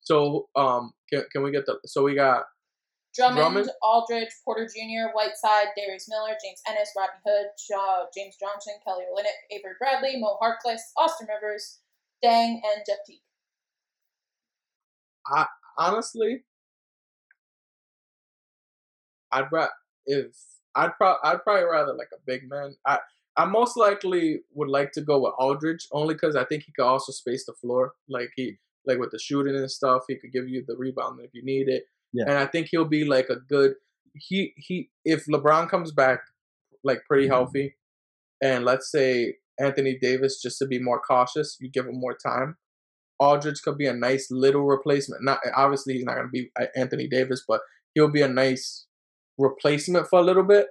So, um, can, can we get the? So we got Drummond, Drummond? Aldridge, Porter Jr., Whiteside, Darius Miller, James Ennis, Rodney Hood, Shaw, James Johnson, Kelly Olynyk, Avery Bradley, Mo Harkless, Austin Rivers, Dang, and Jeff Teague. honestly, I'd ra- if I'd pro- I'd probably rather like a big man. I I most likely would like to go with Aldridge only because I think he could also space the floor. Like he like with the shooting and stuff, he could give you the rebound if you need it. Yeah. And I think he'll be like a good. He he if LeBron comes back like pretty healthy, and let's say Anthony Davis just to be more cautious, you give him more time. Aldridge could be a nice little replacement. Not obviously he's not going to be uh, Anthony Davis, but he'll be a nice replacement for a little bit,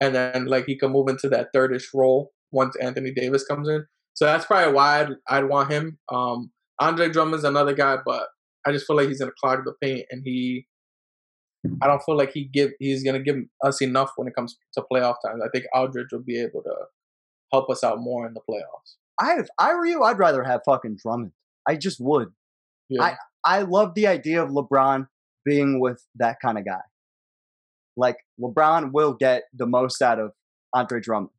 and then like he can move into that thirdish role once Anthony Davis comes in. So that's probably why I'd, I'd want him. Um, Andre Drummond's another guy, but I just feel like he's gonna clog the paint, and he. I don't feel like he give he's gonna give us enough when it comes to playoff times. I think Aldridge will be able to help us out more in the playoffs. I if I were you, I'd rather have fucking Drummond. I just would. Yeah. I- I love the idea of LeBron being with that kind of guy. Like LeBron will get the most out of Andre Drummond,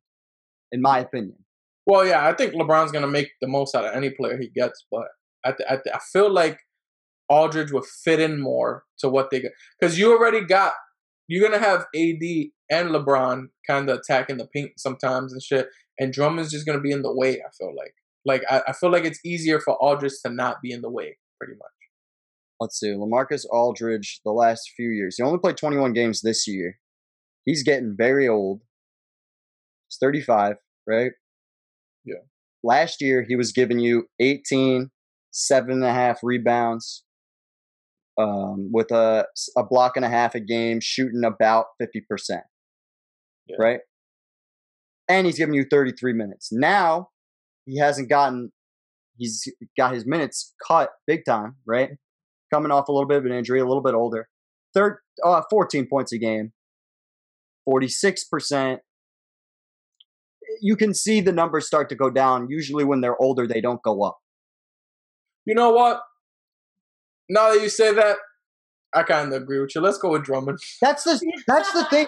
in my opinion. Well, yeah, I think LeBron's gonna make the most out of any player he gets, but I I feel like Aldridge would fit in more to what they got because you already got you're gonna have AD and LeBron kind of attacking the paint sometimes and shit, and Drummond's just gonna be in the way. I feel like like I, I feel like it's easier for Aldridge to not be in the way, pretty much. Let's see, LaMarcus Aldridge, the last few years, he only played 21 games this year. He's getting very old. He's 35, right? Yeah. Last year, he was giving you 18, seven and a half rebounds, um, with a, a block and a half a game, shooting about 50%. Yeah. Right? And he's giving you 33 minutes. Now, he hasn't gotten, he's got his minutes cut big time, right? Coming off a little bit of an injury, a little bit older. Third, uh, 14 points a game, 46%. You can see the numbers start to go down. Usually, when they're older, they don't go up. You know what? Now that you say that, I kind of agree with you. Let's go with Drummond. That's the that's the thing.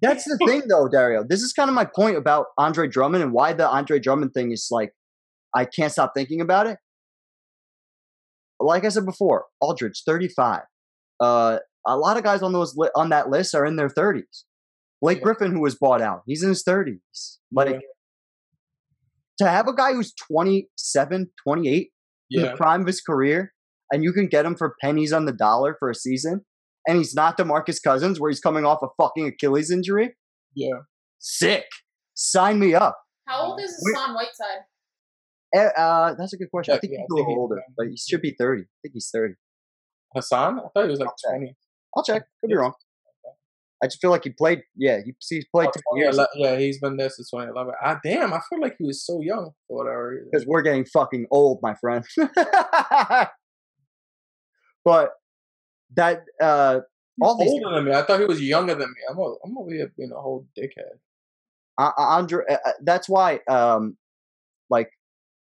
That's the thing, though, Dario. This is kind of my point about Andre Drummond and why the Andre Drummond thing is like, I can't stop thinking about it. Like I said before, Aldridge, 35. Uh, a lot of guys on those li- on that list are in their 30s. Blake Yeah. Griffin, who was bought out, he's in his 30s. Like, Yeah. to have a guy who's 27, 28 in the prime of his career, and you can get him for pennies on the dollar for a season, and he's not DeMarcus Cousins, where he's coming off a fucking Achilles injury. yeah. Sick. Sign me up. How old is Wait. Hassan Whiteside? Eh, Uh, that's a good question. I think yeah, he's a little older, young. but he should be 30. I think he's 30. Hassan? I thought he was like I'll check. 20. I'll check. Could be wrong. I just feel like he played. Yeah, he, he's played Oh, 10 years 2011 yeah, he's been there since 2011. Ah, damn, I feel like he was so young for whatever reason. because we're getting fucking old, my friend. but that uh, all these older than me. I thought he was younger than me. I'm over, I'm over here being a whole dickhead. uh, Andre, uh, uh, that's why, um, like,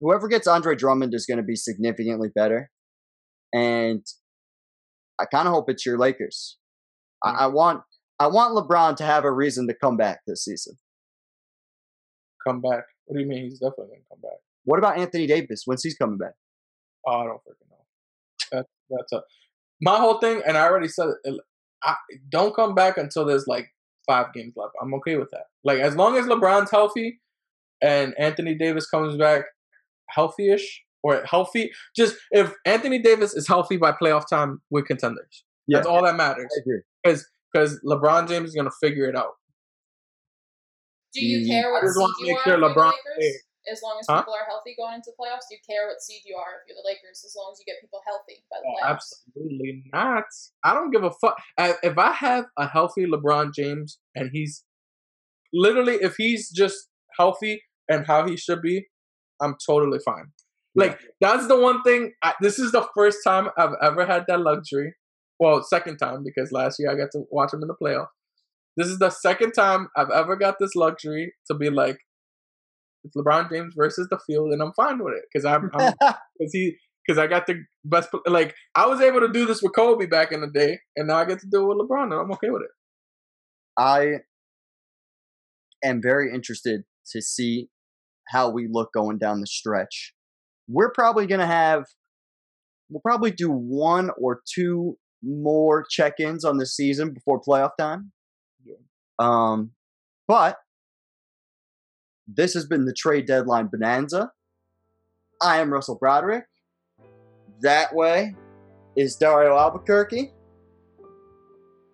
whoever gets Andre Drummond is going to be significantly better, and I kind of hope it's your Lakers. I, mm. I want, I want LeBron to have a reason to come back this season. Come back. What do you mean? He's definitely gonna come back. What about Anthony Davis? When's he's coming back? Oh, I don't freaking know. That, that's a my whole thing, and I already said it. I, don't come back until there's like five games left. I'm okay with that. Like as long as LeBron's healthy and Anthony Davis comes back healthy-ish or healthy, just if Anthony Davis is healthy by playoff time, we're contenders. That's all that matters. I agree. Because because LeBron James is gonna figure it out. Do you care I what just seed want to you make are sure you're the LeBron Lakers? As long as Huh? people are healthy going into playoffs, do you care what seed you are if you're the Lakers? As long as you get people healthy by the Oh, playoffs. absolutely not. I don't give a fuck. If I have a healthy LeBron James and he's literally, if he's just healthy and how he should be, I'm totally fine. Like that's the one thing. I, this is the first time I've ever had that luxury. Well, second time because last year I got to watch him in the playoff. This is the second time I've ever got this luxury to be like, it's LeBron James versus the field, and I'm fine with it because I'm, I'm because he because I got the best. Like I was able to do this with Kobe back in the day, and now I get to do it with LeBron, and I'm okay with it. I am very interested to see how we look going down the stretch. We're probably going to have, we'll probably do one or two more check ins on the season before playoff time. Yeah. Um, but this has been the trade deadline bonanza. I am Russell Broderick. That way is Dario Albuquerque.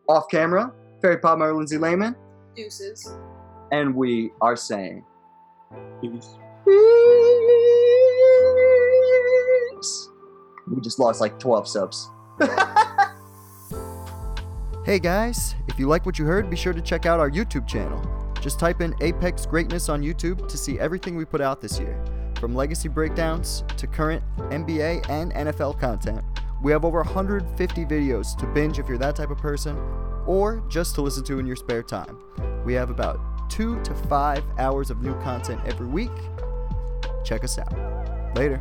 Off camera, Fairy Podmire Lindsay Lehman Deuces. and we are saying. We just lost like 12 subs. hey guys, if you like what you heard, be sure to check out our YouTube channel. Just type in Apex Greatness on YouTube to see everything we put out this year. From legacy breakdowns to current NBA and NFL content. We have over 150 videos to binge if you're that type of person, or just to listen to in your spare time. We have about two to five hours of new content every week. Check us out. Later.